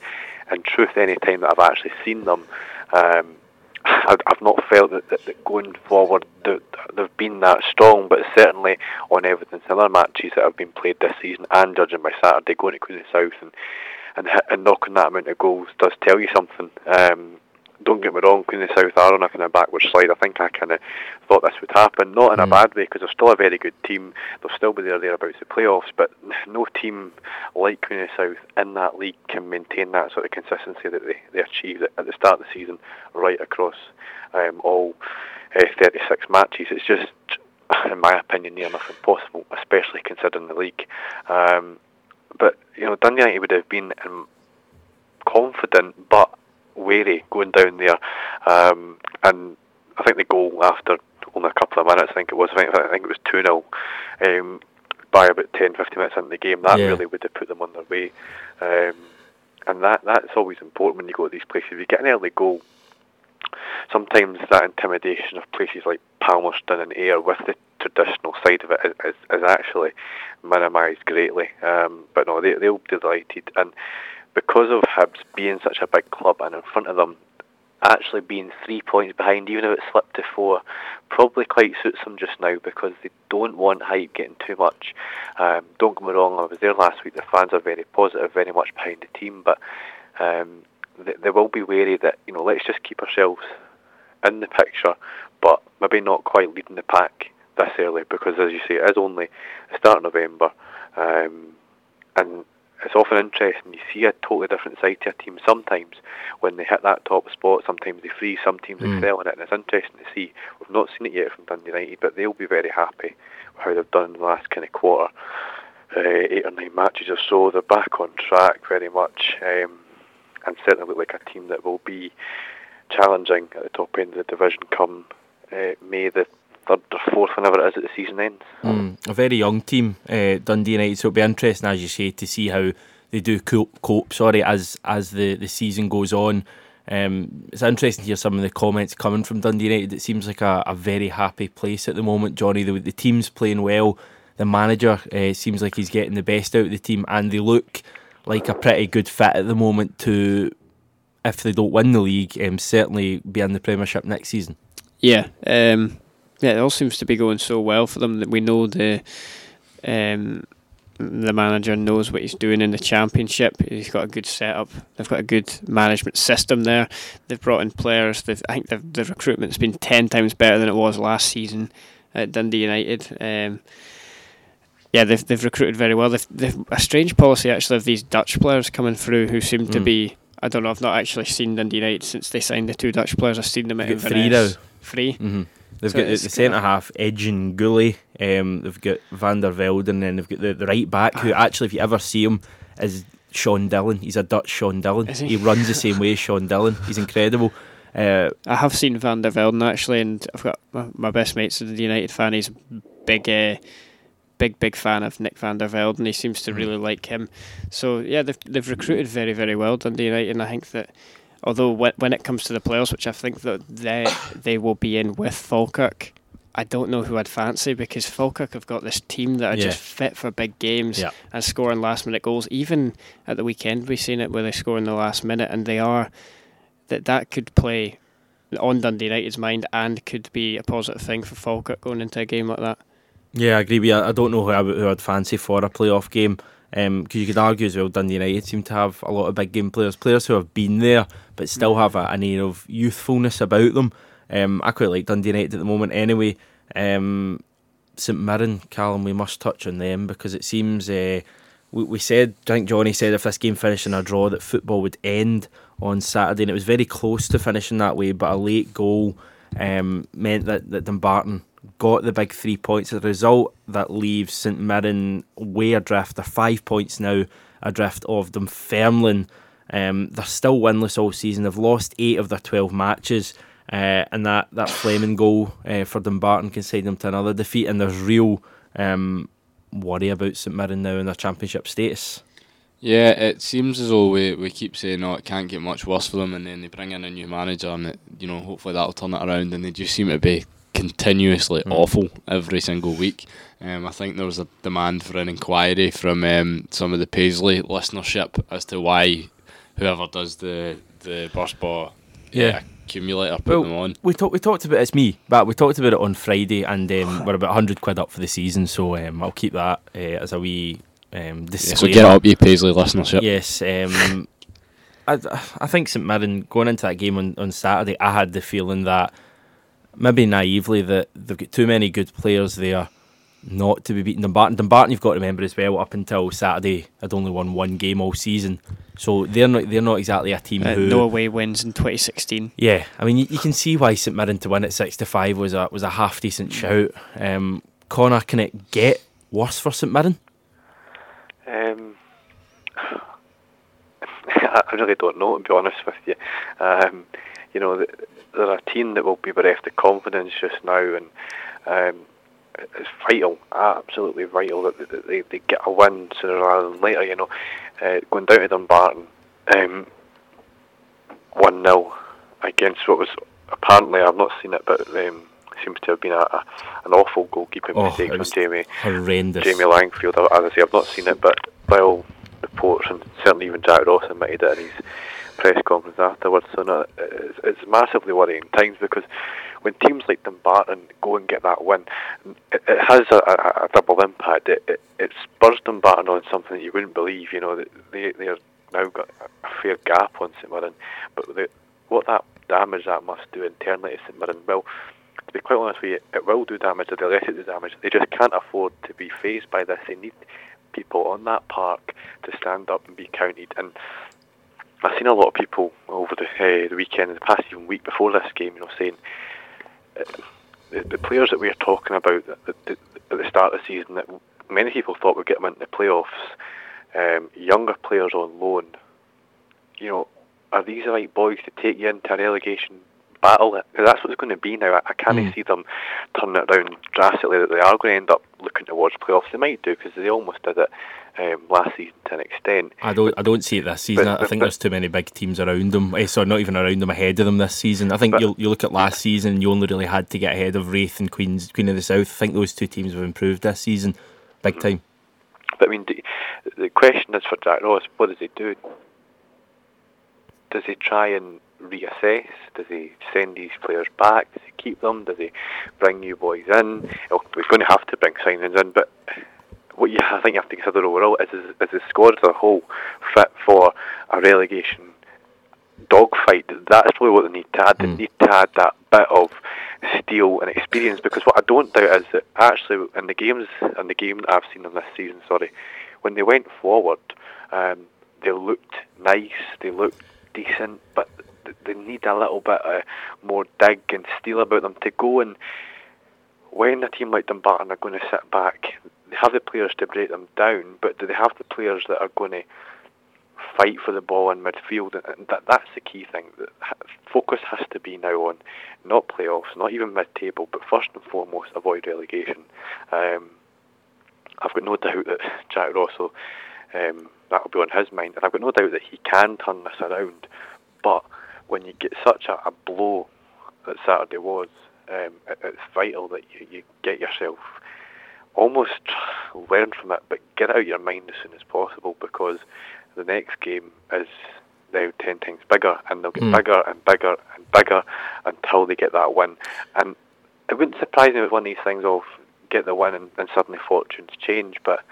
in truth, any time that I've actually seen them. Um, I've I've not felt that, that, that going forward they've been that strong, but certainly on in other matches that have been played this season and judging by Saturday, going to Queen South and and, and knocking that amount of goals does tell you something. Um, don't get me wrong, Queen of the South are on a kind of backward slide. I think I kind of thought this would happen, not in a bad way because they're still a very good team. They'll still be there thereabouts the playoffs, but no team like Queen of the South in that league can maintain that sort of consistency that they, they achieved at, at the start of the season, right across um, all uh, 36 matches. It's just, in my opinion, near enough impossible, especially considering the league. Um, but you know, Dundee United would have been um, confident but wary going down there, um, and I think the goal after only a couple of minutes, I think it was, I think, I think it was two 0 um, by about 10, 15 minutes into the game. That Yeah. really would have put them on their way, um, and that that's always important when you go to these places. If you get an early goal, sometimes that intimidation of places like Palmerston and Ayr with the traditional side of it is, is, is actually minimised greatly. Um, but no, they, they'll be delighted. And because of Hibs being such a big club and in front of them, actually being three points behind, even if it slipped to four, probably quite suits them just now because they don't want hype getting too much. Um, don't get me wrong, I was there last week. The fans are very positive, very much behind the team, but um, they, they will be wary that you know let's just keep ourselves in the picture, but maybe not quite leading the pack this early because, as you say, it is only the start of November, um, and it's often interesting. You see a totally different side to a team sometimes when they hit that top spot. Sometimes they freeze, some teams Mm. excel in it, and it's interesting to see. We've not seen it yet from Dundee United, but they'll be very happy with how they've done in the last kind of quarter, uh, eight or nine matches or so. They're back on track very much, um, and certainly look like a team that will be challenging at the top end of the division come uh, May the third or fourth, whenever it is at the season ends. Mm, a very young team, uh, Dundee United. So it'll be interesting, as you say, to see how they do cope. cope sorry, as as the, the season goes on. Um, it's interesting to hear some of the comments coming from Dundee United. It seems like a, a very happy place at the moment, Jonny. The, the team's playing well. The manager uh, seems like he's getting the best out of the team, and they look like a pretty good fit at the moment to, if they don't win the league, um, certainly be in the Premiership next season. Yeah, um, yeah, it all seems to be going so well for them that we know the um, the manager knows what he's doing in the championship. He's got a good setup. They've got a good management system there. They've brought in players. They've, I think the the recruitment's been ten times better than it was last season at Dundee United. Um, yeah, they've they've recruited very well. They've, they've a strange policy actually of these Dutch players coming through who seem to Mm. be. I don't know. I've not actually seen Dundee United since they signed the two Dutch players. I've seen them at They've three now. Mm-hmm. They've So got the, the centre half, Edjenguele. Um, they've got Van der Velde, and then they've got the, the right back, who actually, if you ever see him, is Sean Dillon. He's a Dutch Sean Dillon. Is he? runs the same way as Sean Dillon. He's incredible. Uh, I have seen Van der Velden actually, and I've got my, my best mate's a United fan. He's a big, uh, big, big fan of Nick Van der Velden. He seems to really like him. So yeah, they've they've recruited very, very well Dundee United, and I think that although when, when it comes to the playoffs, which I think that they they will be in with Falkirk. I don't know who I'd fancy because Falkirk have got this team that are Yeah. just fit for big games Yeah. and scoring last minute goals. Even at the weekend, we've seen it where they score in the last minute, and they are that that could play on Dundee United's mind and could be a positive thing for Falkirk going into a game like that. Yeah, I agree with you. I don't know who, I, who I'd fancy for a playoff game. Because you could argue as well, Dundee United seem to have a lot of big game players, players who have been there but still have a, an air of youthfulness about them. Um, I quite like Dundee United at the moment anyway. Um, St Mirren, Calum, we must touch on them because it seems uh, we, we said, I think Jonny said if this game finished in a draw that football would end on Saturday, and it was very close to finishing that way, but a late goal um, meant that, that Dumbarton got the big three points. As a result, that leaves St Mirren way adrift. They're five points now adrift of Dunfermline. Um, they're still winless all season. They've lost eight of their 12 matches. Uh, and that, that Fleming goal uh, for Dumbarton can send them to another defeat. And there's real um, worry about St Mirren now in their championship status. Yeah, it seems as though we, we keep saying, oh, it can't get much worse for them, and then they bring in a new manager, and it, you know, hopefully that'll turn it around. And they just seem to be continuously Mm. awful every single week. Um, I think there was a demand for an inquiry from um, some of the Paisley listenership as to why whoever does the the Burst Baw Yeah. accumulator put Well, them on. We talked. We talked about it's me, but we talked about it on Friday, and um, we're about hundred quid up for the season. So um, I'll keep that uh, as a wee um, Yeah, so get up, you Paisley listenership. Yes. Um, I, I think St Mirren going into that game on, on Saturday, I had the feeling that maybe naively that they've got too many good players there not to be beaten. Dumbarton, Dumbarton, you've got to remember as well. Up until Saturday, had only won one game all season, so they're not they're not exactly a team Uh, who no away wins in 2016. yeah, I mean, you, you can see why St Mirren to win at six to five was a was a half decent shout. Um, Connor, can it get worse for St Mirren? Um, I really don't know, to be honest with you. Um, you know, th- they're a team that will be bereft of confidence just now, and um, it's vital, absolutely vital that they, they get a win sooner rather than later. You know, uh, going down to Dumbarton, um, one 0 against what was apparently I've not seen it, but um, seems to have been a, a an awful goalkeeping Oh, mistake from Jamie. horrendous. Jamie Langfield. As I say, I've not seen it, but by all reports, and certainly even Jack Ross admitted it in his press conference afterwards. So no, it's, it's massively worrying times because when teams like Dumbarton go and get that win, it, it has a, a, a double impact. It, it, it spurs Dumbarton on something that you wouldn't believe. You know, that they they are now got a fair gap on St Mirren, but the, what that damage that must do internally to St Mirren, well, to be quite honest with you, it will do damage. They'll let it do damage. They just can't afford to be faced by this. They need people on that park to stand up and be counted. And I've seen a lot of people over the uh, the weekend, and the past even week before this game, you know, saying uh, the, the players that we are talking about at the, at the start of the season that many people thought would get them into the playoffs, um, younger players on loan. You know, are these the right boys to take you into a relegation battle? that's what it's going to be now. I, I can't Mm. see them turning it around drastically. That they are going to end up looking towards playoffs. They might do because they almost did it um, last season to an extent. I don't I don't see it this season. But- I think but- there's too many big teams around them. Eh, sorry, not even around them, ahead of them this season. I think you you look at last season, you only really had to get ahead of Raith and Queens Queen of the South. I think those two teams have improved this season, big time. But I mean, do, the question is for Jack Ross: What does he do? Does he try and reassess? Does he send these players back? Does he keep them? Does he bring new boys in? We're going to have to bring signings in, but what you I think you have to consider overall is is, is the squad as a whole fit for a relegation dogfight. That's probably what they need to add. They need to add that bit of steel and experience because what I don't doubt is that actually in the games in the game that I've seen them this season, sorry, when they went forward, um, they looked nice, they looked decent, but they need a little bit uh, more dig and steel about them to go and when a team like Dumbarton are going to sit back, they have the players to break them down, but do they have the players that are going to fight for the ball in midfield? And that that's the key thing. Focus has to be now on not playoffs, not even mid-table, but first and foremost avoid relegation. Um, I've got no doubt that Jack Russell um, that will be on his mind, and I've got no doubt that he can turn this around. But when you get such a, a blow that Saturday was, um, it, it's vital that you, you get yourself almost learn from it, but get out of your mind as soon as possible because the next game is now ten times bigger, and they'll get Mm. bigger and bigger and bigger until they get that win. And it wouldn't surprise me with one of these things of get the win and, and suddenly fortunes change, but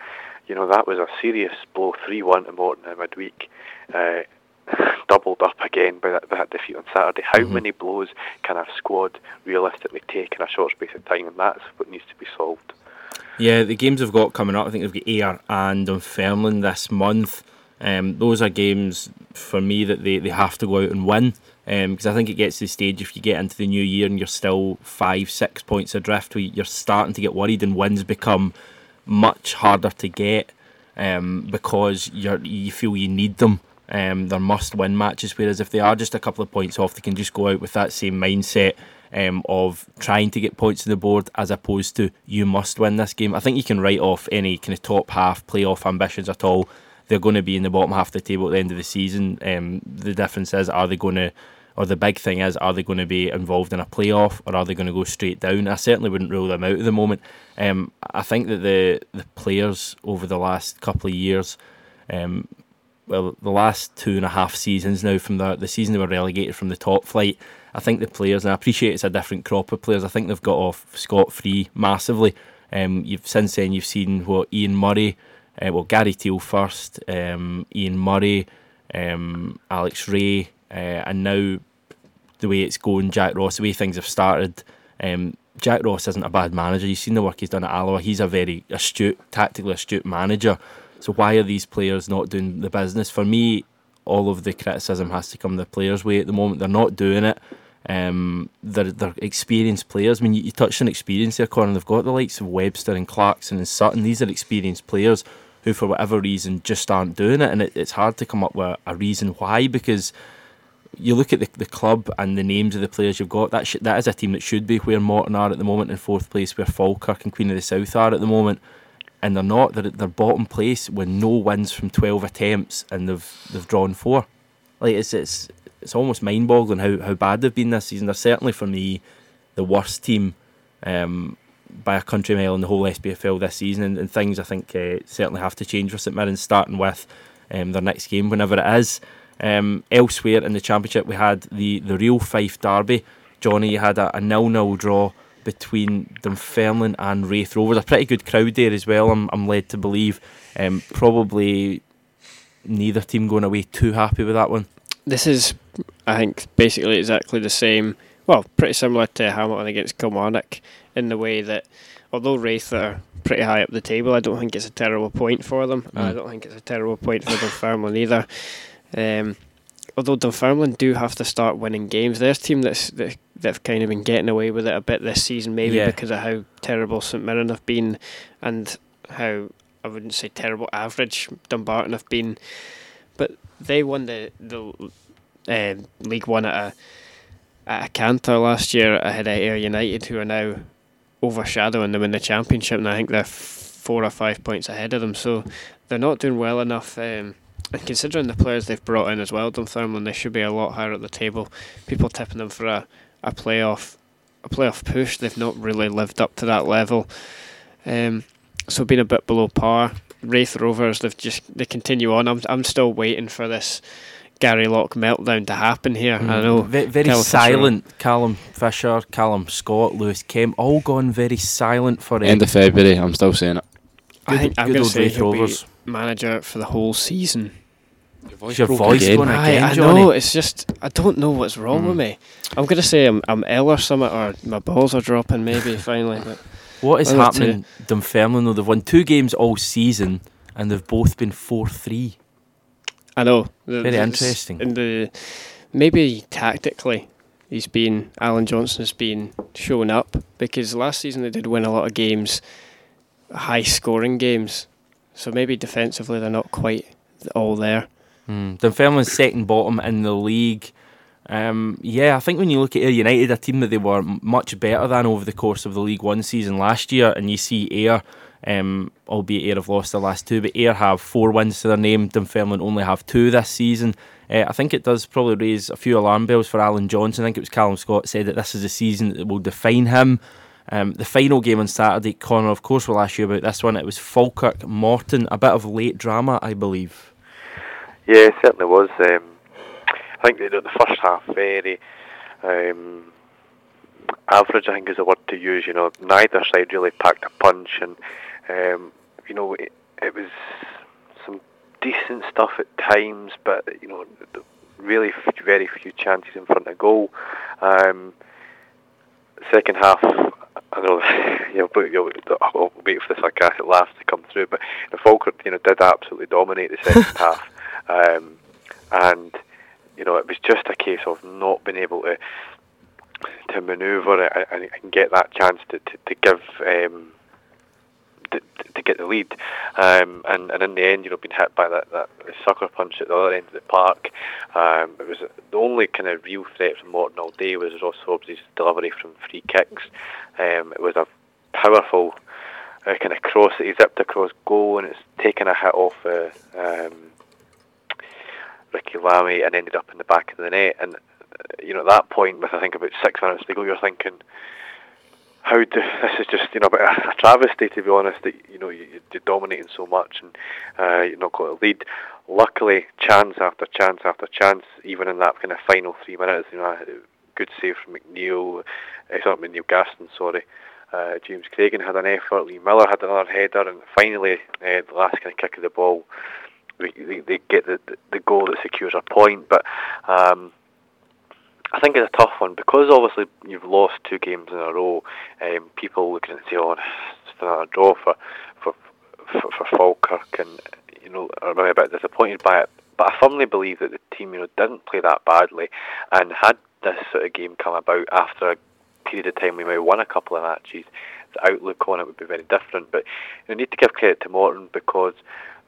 you know that was a serious blow, three one to Morton in midweek. Uh, doubled up again by that, that defeat on Saturday. How many blows can a squad realistically take in a short space of time? And that's what needs to be solved. Yeah, the games they've got coming up, I think they've got Ayr and Dunfermline this month. Um, those are games for me that they, they have to go out and win because I think it gets to the stage if you get into the new year and you're still five, six points adrift, you're starting to get worried and wins become much harder to get um, because you're, you feel you need them. Um, they're must-win matches. Whereas if they are just a couple of points off, they can just go out with that same mindset um, of trying to get points on the board, as opposed to you must win this game. I think you can write off any kind of top half playoff ambitions at all. They're going to be in the bottom half of the table at the end of the season. Um, the difference is, are they going to, or the big thing is, are they going to be involved in a playoff, or are they going to go straight down? I certainly wouldn't rule them out at the moment. Um, I think that the the players over the last couple of years. Um, well, the last two and a half seasons now from the the season they were relegated from the top flight. I think the players, and I appreciate it's a different crop of players. I think they've got off scot free massively. Um, you've since then you've seen what Ian Murray, uh, well Gary Teale first, um, Ian Murray, um, Alex Rae, uh, and now the way it's going, Jack Ross, the way things have started. Um, Jack Ross isn't a bad manager. You've seen the work he's done at Alloa. He's a very astute, tactically astute manager. So why are these players not doing the business? For me, all of the criticism has to come the players' way at the moment. They're not doing it. Um, they're, they're experienced players. I mean, you, you touched on experience there, Corin. They've got the likes of Webster and Clarkson and Sutton. These are experienced players who, for whatever reason, just aren't doing it. And it, it's hard to come up with a reason why because you look at the, the club and the names of the players you've got. That sh- that is a team that should be where Morton are at the moment in fourth place, where Falkirk and Queen of the South are at the moment, and they're not. They're they're bottom place with no wins from twelve attempts, and they've they've drawn four. Like it's it's it's almost mind boggling how, how bad they've been this season. They're certainly for me the worst team um, by a country mile in the whole SPFL this season, and, and things I think uh, certainly have to change for St Mirren, starting with um, their next game whenever it is. Um, elsewhere in the championship, we had the, the real Fife derby. Johnny had a, a nil-nil draw between Dunfermline and Raith Rovers. A pretty good crowd there as well. I'm, I'm led to believe. Um, probably neither team going away too happy with that one. This is, I think, basically exactly the same. Well, pretty similar to Hamilton against Kilmarnock in the way that, although Wraith are pretty high up the table, I don't think it's a terrible point for them. and I Mm. don't think it's a terrible point for Dunfermline either. Um, although Dunfermline do have to start winning games, there's a team that's that, that've kind of been getting away with it a bit this season, maybe Yeah. because of how terrible St Mirren have been and how I wouldn't say terrible average Dumbarton have been, but they won the the um, League One at a at a canter last year ahead of Ayr United, who are now overshadowing them in the Championship, and I think they're four or five points ahead of them. So they're not doing well enough. Um, and considering the players they've brought in as well, Dunfermline, they should be a lot higher at the table. People tipping them for a, a playoff a playoff push. They've not really lived up to that level. Um, so being a bit below par. Raith Rovers, they've just they continue on. I'm I'm still waiting for this Gary Locke meltdown to happen here. Mm. I know very, very Callum silent. Fisher. Callum Fisher, Callum Scott, Lewis Kemp, all gone very silent for end of February. I'm still saying it. Good, I think I'm going to say he'll Rovers. be manager for the whole season. Your voice, your voice again. going again, I, I know. It's just I don't know what's wrong mm. with me. I'm going to say I'm I'm ill or something, or my balls are dropping maybe finally. But what is happening? Dunfermline though they've won two games all season, and they've both been four three. I know. Very interesting. In the maybe tactically, he's been Alan Johnston's been showing up because last season they did win a lot of games, high scoring games. So maybe defensively they're not quite all there. Mm. Dunfermline's second bottom in the league. Um, yeah, I think when you look at Ayr United, a team that they were much better than over the course of the League One season last year, and you see Ayr, um, albeit Ayr have lost the last two, but Ayr have four wins to their name. Dunfermline only have two this season. Uh, I think it does probably raise a few alarm bells for Alan Johnston. I think it was Callum Scott said that this is a season that will define him. Um, the final game on Saturday, Connor, of course, we'll ask you about this one. It was Falkirk Morton, a bit of late drama, I believe. Yeah, it certainly was. Um, I think the first half very um, average. I think is the word to use. You know, neither side really packed a punch, and um, you know, it, it was some decent stuff at times, but you know, really very few chances in front of goal. Um, second half, I know you know, you'll, I'll wait for the sarcastic laughs to come through, but the Falkirk, you know, did absolutely dominate the second half, um, and you know, it was just a case of not being able to to manoeuvre it and, and get that chance to to, to give. Um, to, to get the lead. Um, and, and in the end, you know, being hit by that, that sucker punch at the other end of the park. Um, it was the only kind of real threat from Morton all day was Ross Hobbs' delivery from free kicks. Um, it was a powerful uh, kind of cross that he zipped across goal, and it's taken a hit off uh, um, Ricky Lamie and ended up in the back of the net. And uh, you know, at that point, with I think about six minutes to go, you're thinking how do this is just you know a, a travesty to be honest that you know you, are dominating so much and uh, you're not going to lead. Luckily, chance after chance after chance, even in that kind of final three minutes, you know, good save from McNeil, uh, not McNeil Gaston, sorry. Uh, James Craigen had an effort. Lee Miller had another header, and finally, uh, the last kind of kick of the ball, they, they, get the, the, goal that secures a point. But um, I think it's a tough one because obviously you've lost two games in a row. Um, people looking and say, "Oh, it's another draw for for for, for Falkirk," and you know, are maybe a bit disappointed by it. But I firmly believe that the team, you know, didn't play that badly, and had this sort of game come about after a period of time we may won a couple of matches, the outlook on it would be very different. But you need to give credit to Morton because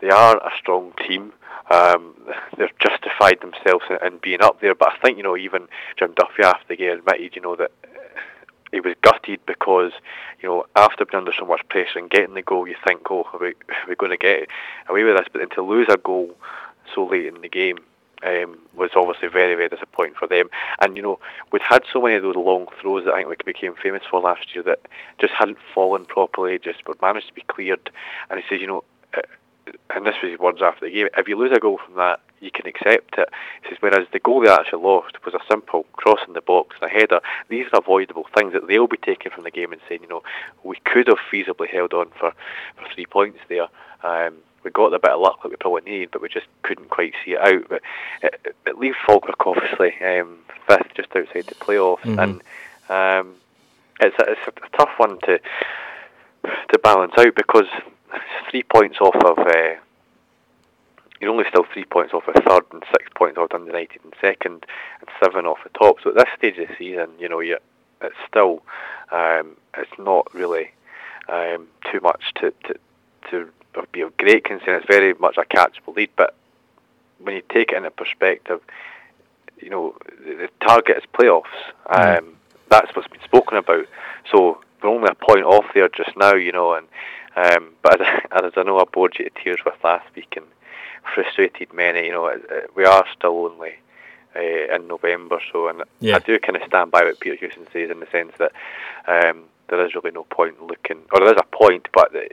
they are a strong team. Um, they've justified themselves in, in, being up there. But I think you know even Jim Duffy after the game admitted you know that he was gutted because you know after being under so much pressure and getting the goal, you think, oh, are we, are going to get away with this? But then to lose a goal so late in the game. Um, was obviously very, very disappointing for them. And, you know, we'd had so many of those long throws that I think we became famous for last year that just hadn't fallen properly, just but managed to be cleared. And he says, you know, and this was his words after the game, if you lose a goal from that, you can accept it. He says, whereas the goal they actually lost was a simple cross in the box and a header. These are avoidable things that they'll be taking from the game and saying, you know, we could have feasibly held on for, for three points there. Um, we got the bit of luck that we probably needed, but we just couldn't quite see it out. But it, it leaves Falkirk obviously um, fifth, just outside the playoffs, mm-hmm. and um, it's a, it's a tough one to to balance out because three points off of. Uh, you're only still three points off of third and six points off Dundee United in second and seven off the top. So at this stage of the season, you know, you it's still um, it's not really um, too much to, to to be of great concern. It's very much a catchable lead, but when you take it into perspective, you know the, the target is playoffs. Mm. Um, that's what's been spoken about. So we're only a point off there just now, you know, and Um, but as, as I know I bored you to tears with last week and frustrated many, you know, it, it, we are still only uh, in November, so and Yeah. I do kind of stand by what Peter Houston says in the sense that um, there is really no point looking, or there is a point, but the,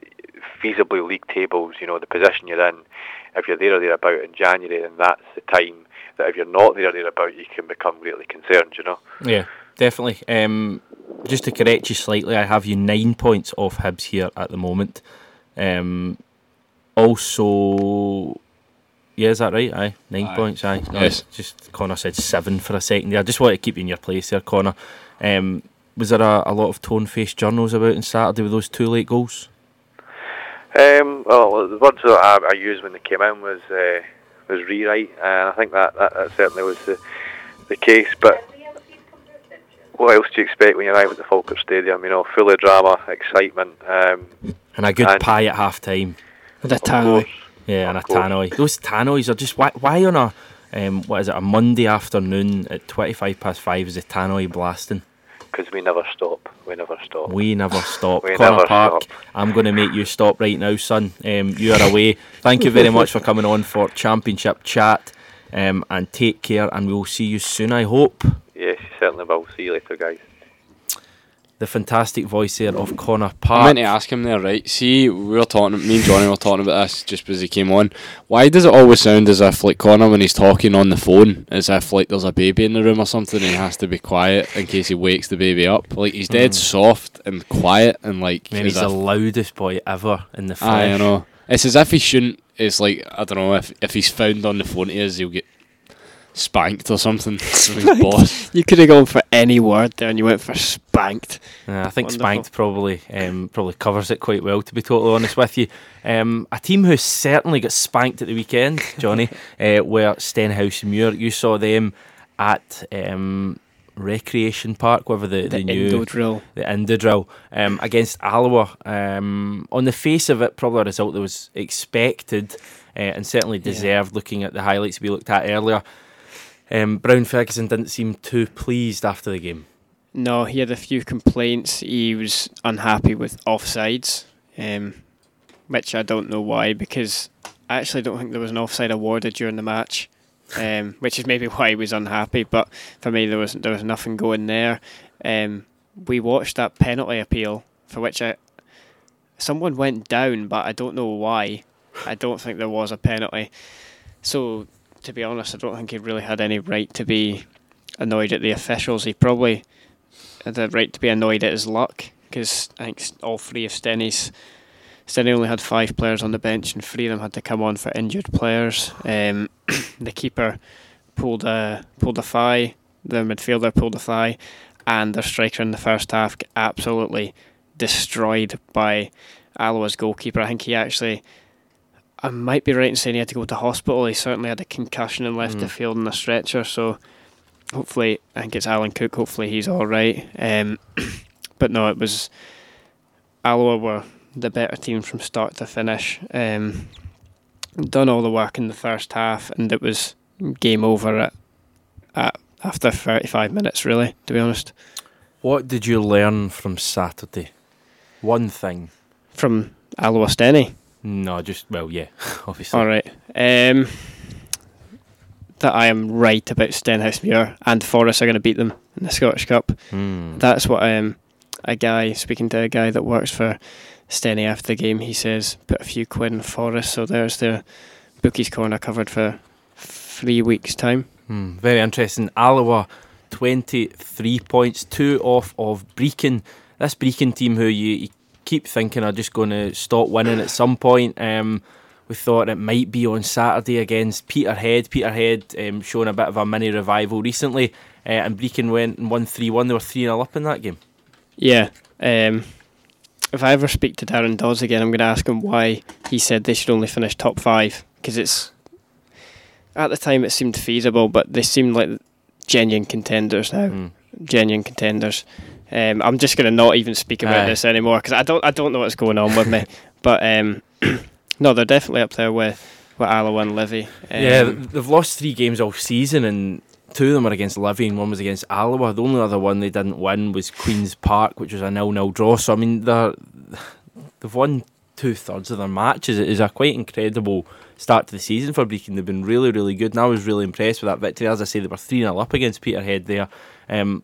feasibly league tables, you know, the position you're in, if you're there or thereabout in January, then that's the time that if you're not there or thereabout, you can become really concerned, you know. Yeah, definitely. Um, just to correct you slightly, I have you nine points off Hibs here at the moment. Um, also, yeah, is that right? Aye, nine Aye. points. Aye, No, Yes. Just Connor said seven for a second. there. I just want to keep you in your place there, Connor. Um, was there a, a lot of tone-faced journals about on Saturday with those two late goals? Um, well, the words that I, I used when they came in was uh, was rewrite, and I think that, that, that certainly was the the case. But what else do you expect when you arrive at the Falkirk Stadium? You know, full of drama, excitement, um, And a good And- pie at half time. With a tannoy. Yeah, and a tannoy. Those tannoys are just why, why on a um, what is it a Monday afternoon at twenty five past five is a tannoy blasting? because we never stop. We never stop. We never stop. We Connor never Park, stop. I'm going to make you stop right now, son. Um, you are away. Thank you very much for coming on for Championship Chat. Um, and take care, and we will see you soon, I hope. Yes, you certainly will. See you later, guys. The fantastic voice there of Connor Park. I Park. meant to ask him there, right? See, we were talking, me and Johnny were talking about this just as he came on. Why does it always sound as if, like, Connor, when he's talking on the phone, as if, like, there's a baby in the room or something and he has to be quiet in case he wakes the baby up? Like, he's dead Mm. soft and quiet and, like, Man, as he's the loudest boy ever in the flesh. I know. It's as if he shouldn't. It's like I don't know if if he's found on the phone to us, he'll get spanked or something from boss. You could have gone for any word there and you went for spanked. Yeah, I think Wonderful. spanked probably um, probably covers it quite well. To be totally honest with you, um, a team who certainly got spanked at the weekend, Johnny, uh, were Stenhousemuir. You saw them at um, Recreation Park, whatever the, The the new Indodrill. the Indodrill um, against Alloa. Um, on the face of it, probably a result that was expected uh, and certainly deserved. Looking at the highlights we looked at earlier, um, Brown Ferguson didn't seem too pleased after the game. No, he had a few complaints. He was unhappy with offsides, um, which I don't know why, because I actually don't think there was an offside awarded during the match, um, which is maybe why he was unhappy. But for me, there was there was nothing going there. Um, we watched that penalty appeal for which I someone went down, but I don't know why. I don't think there was a penalty. So to be honest, I don't think he really had any right to be annoyed at the officials. He probably had the right to be annoyed at his luck because I think all three of Stenny's. Stenny only had five players on the bench, and three of them had to come on for injured players. Um, the keeper pulled a pulled a thigh. The midfielder pulled a thigh, and their striker in the first half absolutely destroyed by Alloa's goalkeeper. I think he actually. I might be right in saying he had to go to hospital. He certainly had a concussion and left the Mm. field on a stretcher. So hopefully, I think it's Alan Cook. Hopefully, he's all right. Um, but no, it was Alloa were the better team from start to finish. Um, done all the work in the first half, and it was game over at, at after thirty five minutes. Really, to be honest, What did you learn from Saturday? One thing. from Alloa Stenny. No, just well, yeah, obviously. All right. Um, that I am right about Stenhousemuir and Forest are going to beat them in the Scottish Cup. Hmm. That's what um, a guy speaking to a guy that works for Stenny after the game. He says put a few quid in Forest. So there's their bookies corner covered for three weeks time. Hmm, very interesting. Alloa, 23 points, two off of Brechin. This Brechin team who you, you keep thinking are just going to stop winning at some point. Um, we thought it might be on Saturday against Peterhead. Peterhead um, showing a bit of a mini revival recently. Uh, and Brechin went and won 3 1. They were 3 0 up in that game. Yeah. Um, if I ever speak to Darren Dods again, I'm going to ask him why he said they should only finish top five because it's at the time it seemed feasible, but they seemed like genuine contenders now. Genuine contenders. Um, I'm just going to not even speak about Aye. this anymore because I don't I don't know what's going on with me. But um, no, they're definitely up there with with Alloa and Livy. Um, yeah, they've lost three games all season, and two of them were against Livy, and one was against Alloa. The only other one they didn't win was Queens Park, which was a nil-nil draw. So I mean, they're, they've won two thirds of their matches. It is a quite incredible start to the season for Brechin. They've been really, really good, and I was really impressed with that victory. As I say, they were 3 0 up against Peterhead there. Um,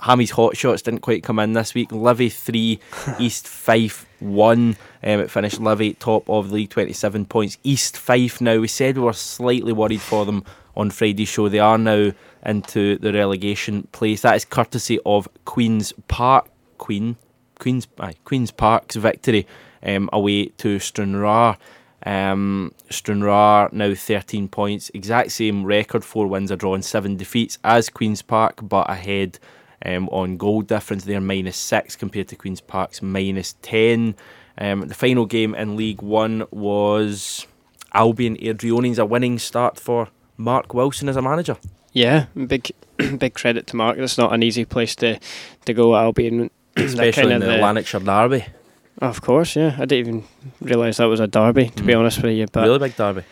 Hammy's hot shots didn't quite come in this week. Livy 3, East Fife 1. Um, it finished Livy top of the league, 27 points. East Fife now, we said we were slightly worried for them on Friday's show. They are now into the relegation place. That is courtesy of Queen's Park. Queen? Queen's, aye, Queen's Park's victory um, away to Stranraer. Um, Stranraer now 13 points, exact same record, four wins, a draw, and seven defeats as Queen's Park, but ahead um, on goal difference. They're minus six compared to Queen's Park's minus 10. Um, the final game in League One was Albion Airdrieonians, a winning start for Mark Wilson as a manager. Yeah, big big credit to Mark. It's not an easy place to, to go Albion. Especially in the, the Lanarkshire derby. Of course, yeah. I didn't even realise that was a derby, to mm. be honest with you. But really big derby.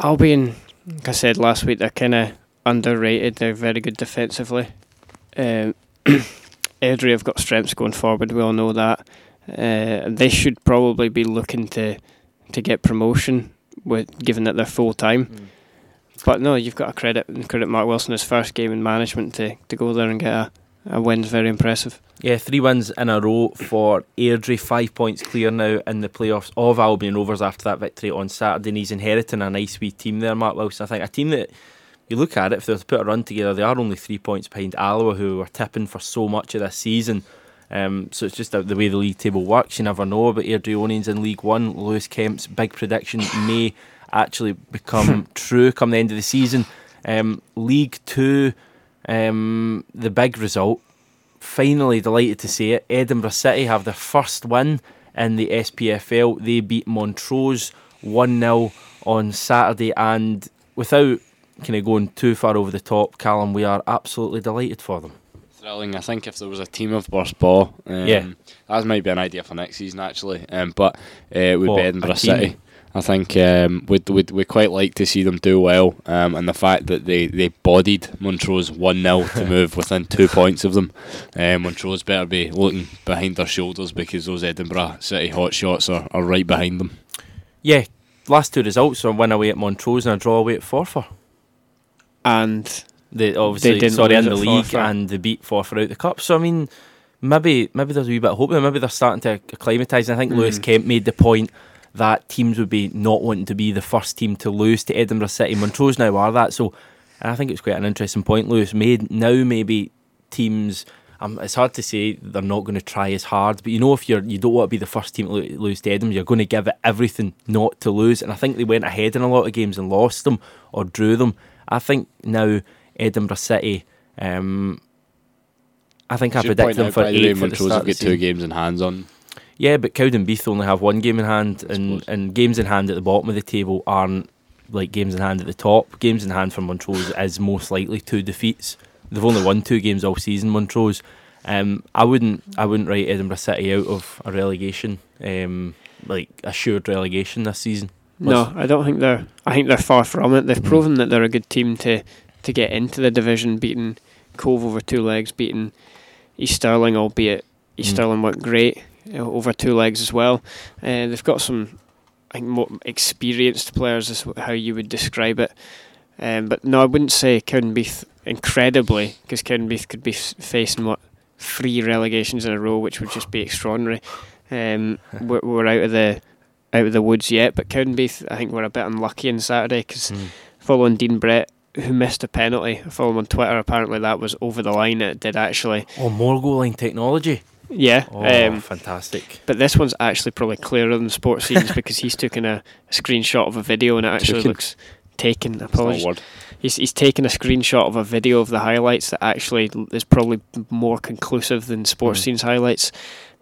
Albion, like I said last week, they're kind of underrated. They're very good defensively. Um, Airdrie have got strengths going forward. We all know that. Uh, they should probably be looking to to get promotion, with given that they're full time. Mm. But no, you've got to credit credit Mark Wilson his first game in management to, to go there and get a, a win's very impressive. Yeah, three wins in a row for Airdrie, five points clear now in the playoffs of Albion Rovers after that victory on Saturday. And he's inheriting a nice wee team there, Mark Wilson. I think a team that you look at it, if they were to put a run together, they are only three points behind Alloa, who were tipping for so much of this season. Um, so it's just the way the league table works. You never know about Airdrieonians in League One. Lewis Kemp's big prediction may actually become true come the end of the season. Um, League Two, um, the big result. Finally, delighted to see it. Edinburgh City have their first win in the SPFL. They beat Montrose 1 0 on Saturday, and without kind of going too far over the top, Callum, we are absolutely delighted for them. Thrilling. I think if there was a team of Burst Baw, um, yeah, that might be an idea for next season actually. Um, but uh, it would be Edinburgh City. I think um, we'd, we'd, we quite like to see them do well, um, and the fact that they, they bodied Montrose 1 0 to move within two points of them. Um, Montrose better be looking behind their shoulders because those Edinburgh City hot shots are, are right behind them. Yeah, last two results are win away at Montrose and a draw away at Forfar. And they obviously they sorry in the league Forfar. and they beat Forfar out the cup. So I mean, maybe maybe there's a wee bit of hope. There. Maybe they're starting to acclimatise. I think mm. Lewis Kemp made the point that teams would be not wanting to be the first team to lose to Edinburgh City. Montrose now are that, so I think it's quite an interesting point Lewis made. Now maybe teams. Um, it's hard to say they're not going to try as hard, but you know if you're you don't want to be the first team to lose to Edinburgh, you're going to give it everything not to lose. And I think they went ahead in a lot of games and lost them or drew them. I think now Edinburgh City. Um, I think I predict them for eight. The Montrose have got two games in hands on yeah, but Cowdenbeath only have one game in hand, and, and games in hand at the bottom of the table aren't like games in hand at the top. Games in hand for Montrose is most likely two defeats. They've only won two games all season, Montrose. Um, I wouldn't I wouldn't write Edinburgh City out of a relegation, um, like assured relegation this season. No, I don't think they're. I think they're far from it. They've mm. proven that they're a good team to to get into the division, beating Cove over two legs, beating East Stirling, albeit East mm. Stirling went great over two legs as well. Uh, they've got some, I think, more experienced players, is how you would describe it. Um, but no, I wouldn't say Cowdenbeath incredibly, because Cowdenbeath could be facing what three relegations in a row, which would just be extraordinary. Um, we're, we're, out of the out of the woods yet, but Cowdenbeath, I think, we're a bit unlucky on Saturday because mm. following Dean Brett, who missed a penalty, I follow him on Twitter. Apparently, that was over the line. It did actually. Oh, more goal line technology. Yeah. Oh, um, fantastic. But this one's actually probably clearer than Sportscene's because he's taken a, screenshot of a video and it actually taken. looks taken. Apologies. He's, he's taken a screenshot of a video of the highlights that actually is probably more conclusive than Sportscene's mm. scenes highlights.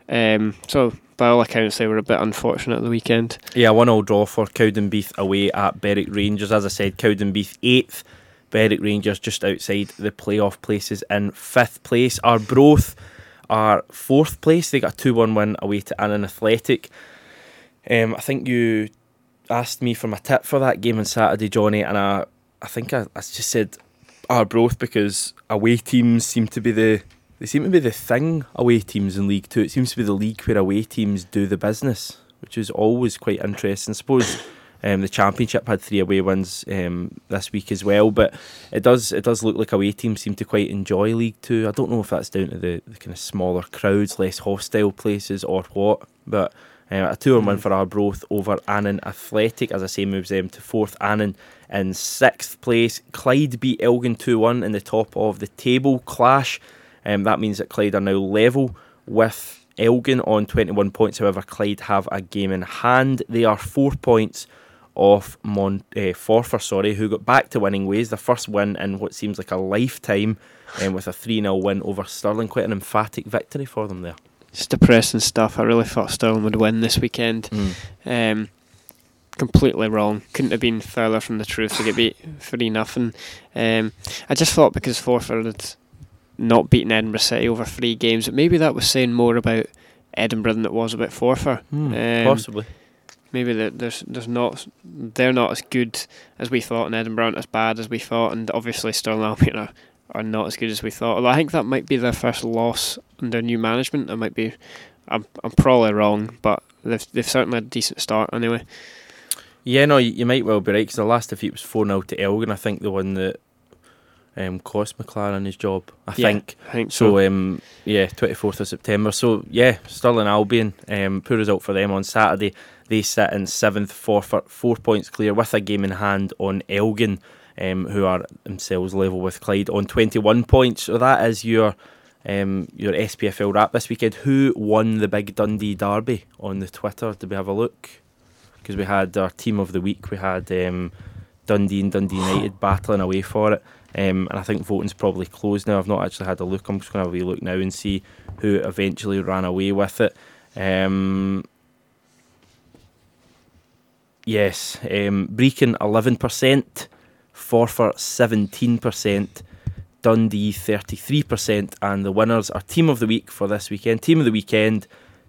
Um, so, by all accounts, they were a bit unfortunate at the weekend. Yeah, one all draw for Cowdenbeath away at Berwick Rangers. As I said, Cowdenbeath eighth, Berwick Rangers just outside the playoff places in fifth place. Our Arbroath are fourth place. They got a 2 1 win away to Annan Athletic. Um, I think you asked me for my tip for that game on Saturday, Johnny, and I, I think I, I just said Arbroath because away teams seem to be the they seem to be the thing away teams in League Two. It seems to be the league where away teams do the business. which is always quite interesting. I suppose um, the championship had three away wins um, this week as well, but it does it does look like away teams seem to quite enjoy League Two. I don't know if that's down to the, the kind of smaller crowds, less hostile places, or what. But uh, a two on one for Arbroath over Annan Athletic, as I say, moves them to fourth. Annan in sixth place. Clyde beat Elgin 2 1 in the top of the table clash. Um, that means that Clyde are now level with Elgin on 21 points. However, Clyde have a game in hand. They are four points off Mon- uh, Forfar, sorry, who got back to winning ways. The first win in what seems like a lifetime um, with a 3 0 win over Stirling. Quite an emphatic victory for them there. It's depressing stuff. I really thought Stirling would win this weekend. Mm. Um, completely wrong. Couldn't have been further from the truth to get beat three nothing. Um, I just thought because Forfar had not beaten Edinburgh City over three games, maybe that was saying more about Edinburgh than it was about Forfar. Hmm, Um, possibly. Maybe that there's there's not they're not as good as we thought, and Edinburgh aren't as bad as we thought, and obviously Stirling Albion are, are not as good as we thought. Although I think that might be their first loss under new management. I might be, I'm I'm probably wrong, but they've they've certainly had a decent start anyway. Yeah, no, you, you might well be right because the last defeat was 4 0 to Elgin. I think the one that um, cost McLaren his job. I Yeah, think. I think so. so. Um, yeah, 24th of September. So, yeah, Stirling Albion, um, poor result for them on Saturday. They sit in seventh, four, four points clear with a game in hand on Elgin, um, who are themselves level with Clyde on 21 points. So, that is your. Um, your SPFL wrap this weekend. Who won the big Dundee derby on the Twitter? Did we have a look? Because we had our team of the week. We had um, Dundee and Dundee United battling away for it. Um, and I think voting's probably closed now. I've not actually had a look. I'm just going to have a wee look now and see who eventually ran away with it. Um, yes, um, Brechin 11%, Forfar 17%, Dundee 33%, and the winners are team of the week for this weekend. Team of the weekend,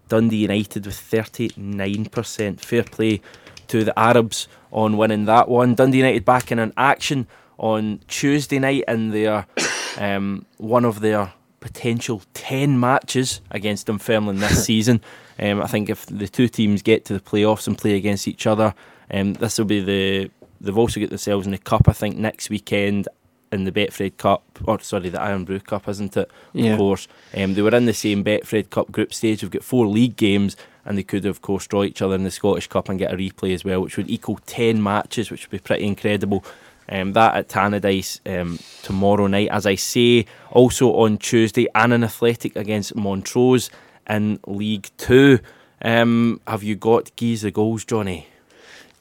Dundee United with 39%. Fair play to the Arabs on winning that one. Dundee United back in an action on Tuesday night in their um, one of their potential 10 matches against Dunfermline this season. Um, I think if the two teams get to the playoffs and play against each other, um, this will be the. They've also got themselves in the cup, I think, next weekend in the Betfred Cup, or sorry, the Irn-Bru Cup, isn't it? Yeah. Of course. Um, they were in the same Betfred Cup group stage. We've got four league games, and they could, of course, draw each other in the Scottish Cup and get a replay as well, which would equal 10 matches, which would be pretty incredible. Um, that at Tannadice um, tomorrow night. As I say, also on Tuesday, Annan Athletic against Montrose in League Two. Um, have you got Gies the goals, Johnny?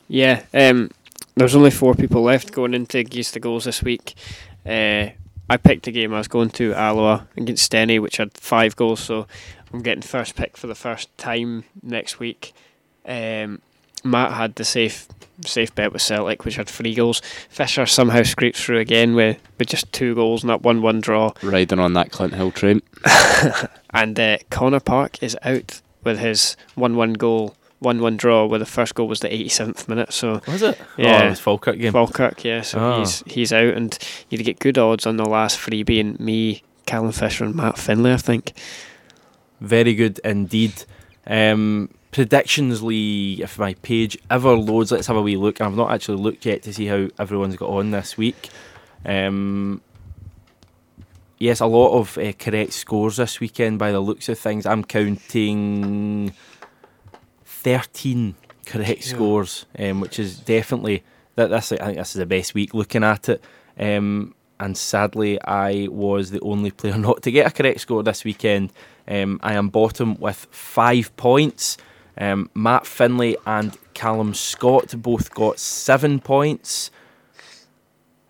Yeah, um, there's only four people left going into Gies the goals this week. Uh, I picked a game I was going to Alloa against Stenny, which had five goals, so I'm getting first pick for the first time next week. Um, Matt had the safe safe bet with Celtic, which had three goals. Fisher somehow scraped through again with, with just two goals and that one one draw. Riding on that Clint Hill train. and uh, Connor Park is out with his one one goal. One one draw where the first goal was the eighty seventh minute. So Was it? Yeah, Oh, it was Falkirk game. Falkirk, yeah. So Ah. he's he's out, and you'd get good odds on the last three being me, Callum Fisher, and Matt Finlay. I think. Very good indeed. Um, predictions, Lee. If my page ever loads, let's have a wee look. I've not actually looked yet to see how everyone's got on this week. Um, yes, a lot of uh, correct scores this weekend by the looks of things. I'm counting 13 correct Yeah. scores, um, which is definitely that. This I think this is the best week looking at it. Um, and sadly, I was the only player not to get a correct score this weekend. Um, I am bottom with five points. Um, Matt Finlay and Callum Scott both got seven points.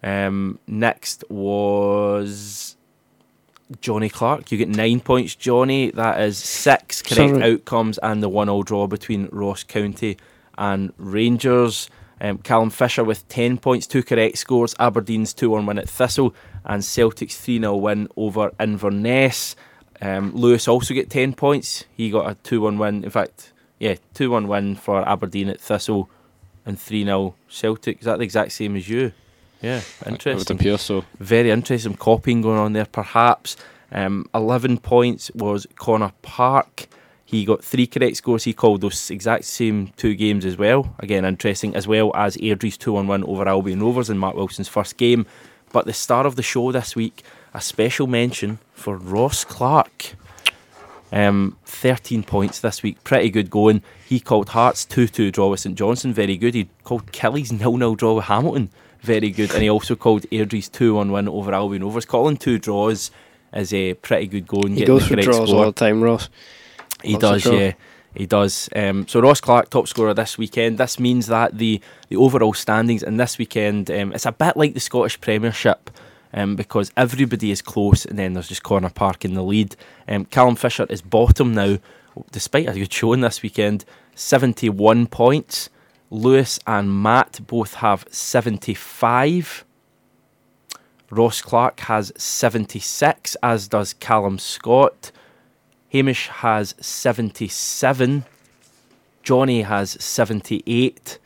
Um, next was Johnny Clark. You get nine points, Johnny. That is six correct Sorry. outcomes and the one all draw between Ross County and Rangers. Um, Callum Fisher with 10 points, two correct scores. Aberdeen's 2 1 win at Thistle, and Celtic's 3 0 win over Inverness. Um, Lewis also get 10 points. He got a 2 1 win. In fact, yeah, 2 1 win for Aberdeen at Thistle and 3 0 Celtic. Is that the exact same as you? Yeah, It would interesting. so. Very interesting copying going on there, perhaps. Um, 11 points was Connor Park. He got three correct scores. He called those exact same two games as well. Again, interesting, as well as Airdrie's 2 on 1 over Albion Rovers in Mark Wilson's first game. But the star of the show this week, a special mention for Ross Clark. Um, 13 points this week, pretty good going. He called Hearts 2 2 draw with St Johnstone, very good. He called Killie's 0 0 draw with Hamilton, very good. And he also called Airdrie's 2 1 win over Albion Rovers. Calling two draws is a pretty good going. He goes for draws score. all the time, Ross. He Loves a does, yeah. He does. Um, so Ross Clark, top scorer this weekend. This means that the, the overall standings in this weekend, um, it's a bit like the Scottish Premiership um, because everybody is close and then there's just Connor Park in the lead. Um, Callum Fisher is bottom now, despite a good showing this weekend, 71 points. Lewis and Matt both have 75. Ross Clark has 76, as does Callum Scott. Hamish has 77. Johnny has 78.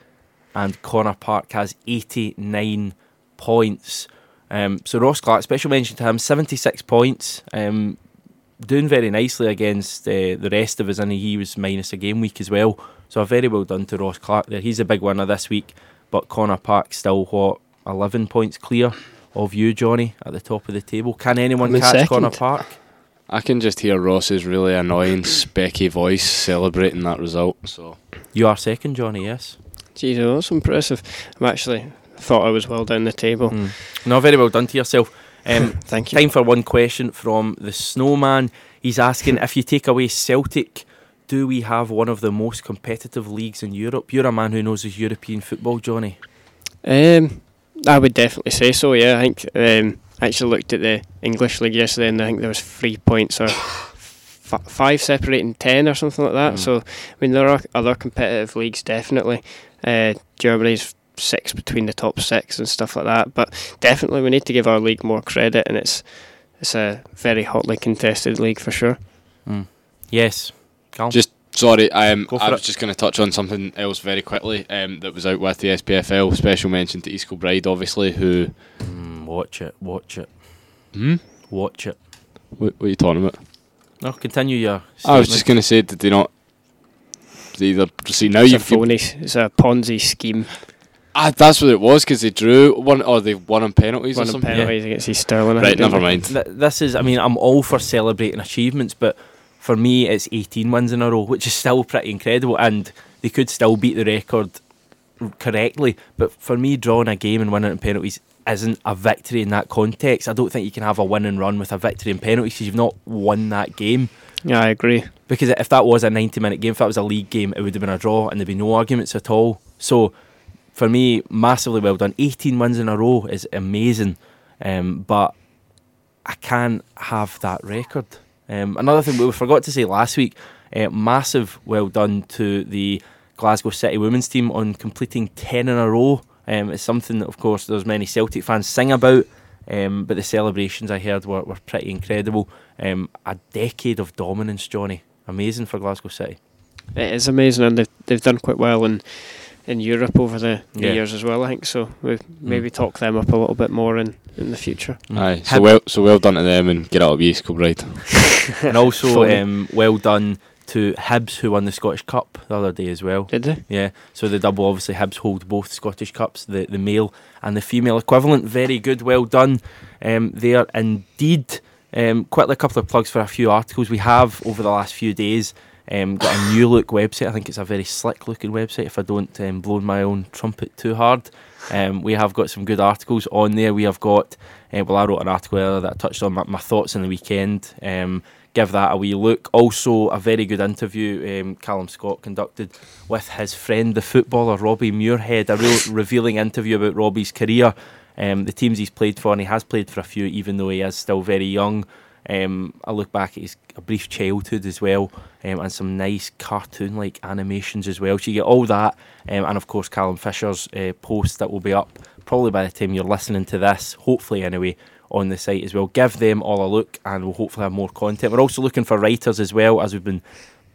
And Connor Park has 89 points. Um, so Ross Clark, special mention to him, 76 points. Um, doing very nicely against uh, the rest of us, and he was minus a game week as well. So very well done to Ross Clark there. He's a big winner this week, but Connor Park still what 11 points clear of you, Johnny, at the top of the table. Can anyone catch second. Connor Park? I can just hear Ross's really annoying, specky voice celebrating that result. So You are second, Johnny. Yes. Jeez, that's impressive. I'm actually thought I was well down the table. No, very well done to yourself. Um, Thank you. Time for one question from the Snowman. He's asking if you take away Celtic, do we have one of the most competitive leagues in Europe? You're a man who knows his European football, Johnny. Um, I would definitely say so. Yeah, I think um, I actually looked at the English league yesterday, and I think there was three points or f- five separating ten or something like that. Mm. So I mean, there are other competitive leagues definitely. Uh, Germany's six between the top six and stuff like that. But definitely, we need to give our league more credit, and it's it's a very hotly contested league for sure. Mm. Yes. Callum? Just sorry, um, Go I was it. just going to touch on something else very quickly um, that was out with the SPFL. Special mention to East Kilbride, obviously, who. Mm, watch it, watch it. Hmm? Watch it. What, what are you talking about? No, continue your. I was just going to say, did they not. They either. See, now it's you've. phony, it's a Ponzi scheme. Ah, that's what it was because they drew one or they won on penalties One or on something. penalties against East Stirling. Right, never they? mind. Th- this is, I mean, I'm all for celebrating achievements, but for me, it's 18 wins in a row, which is still pretty incredible, and they could still beat the record correctly. But for me, drawing a game and winning it in penalties isn't a victory in that context. I don't think you can have a win and run with a victory in penalties because you've not won that game. Yeah, I agree. Because if that was a 90 minute game, if that was a league game, it would have been a draw and there'd be no arguments at all. So for me, massively well done. 18 wins in a row is amazing, um, but I can't have that record. Um, another thing we forgot to say last week, uh, massive well done to the Glasgow City women's team on completing 10 in a row. Um, it's something that, of course, there's many Celtic fans sing about, um, but the celebrations I heard were, were pretty incredible. Um, a decade of dominance, Johnny. Amazing for Glasgow City. It is amazing, and they've, they've done quite well in in Europe over the, the Yeah. years as well. I think so. We maybe talk them up a little bit more in, in the future. Aye, so well, so well done to them and get out of East Kilbride. and also, um, well done to Hibs, who won the Scottish Cup the other day as well. Did they? Yeah. So the double, obviously, Hibs hold both Scottish Cups, the, the male and the female equivalent. Very good, well done um, there indeed. Um, quickly, a couple of plugs for a few articles we have over the last few days. Um, got a new look website. I think it's a very slick looking website. If I don't um, blow my own trumpet too hard, um, we have got some good articles on there. We have got. Uh, well, I wrote an article earlier that I touched on my, my thoughts on the weekend. Um, give that a wee look. Also, a very good interview um, Callum Scott conducted with his friend, the footballer Robbie Muirhead. A real revealing interview about Robbie's career, um, the teams he's played for, and he has played for a few, even though he is still very young. Um, I look back at his a brief childhood as well, um, and some nice cartoon-like animations as well. So you get all that, um, and of course Callum Fisher's uh, post that will be up probably by the time you're listening to this, hopefully anyway, on the site as well. Give them all a look, and we'll hopefully have more content. We're also looking for writers as well, as we've been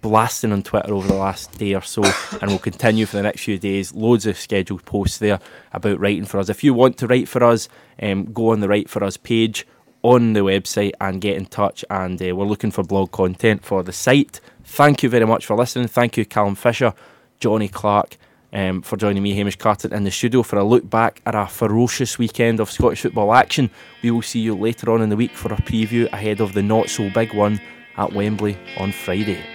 blasting on Twitter over the last day or so, and we'll continue for the next few days. Loads of scheduled posts there about writing for us. If you want to write for us, um, go on the Write for Us page on the website and get in touch. And uh, we're looking for blog content for the site. Thank you very much for listening. Thank you, Callum Fisher, Johnny Clark, um, for joining me, Hamish Carter, in the studio for a look back at a ferocious weekend of Scottish football action. We will see you later on in the week for a preview ahead of the not so big one at Wembley on Friday.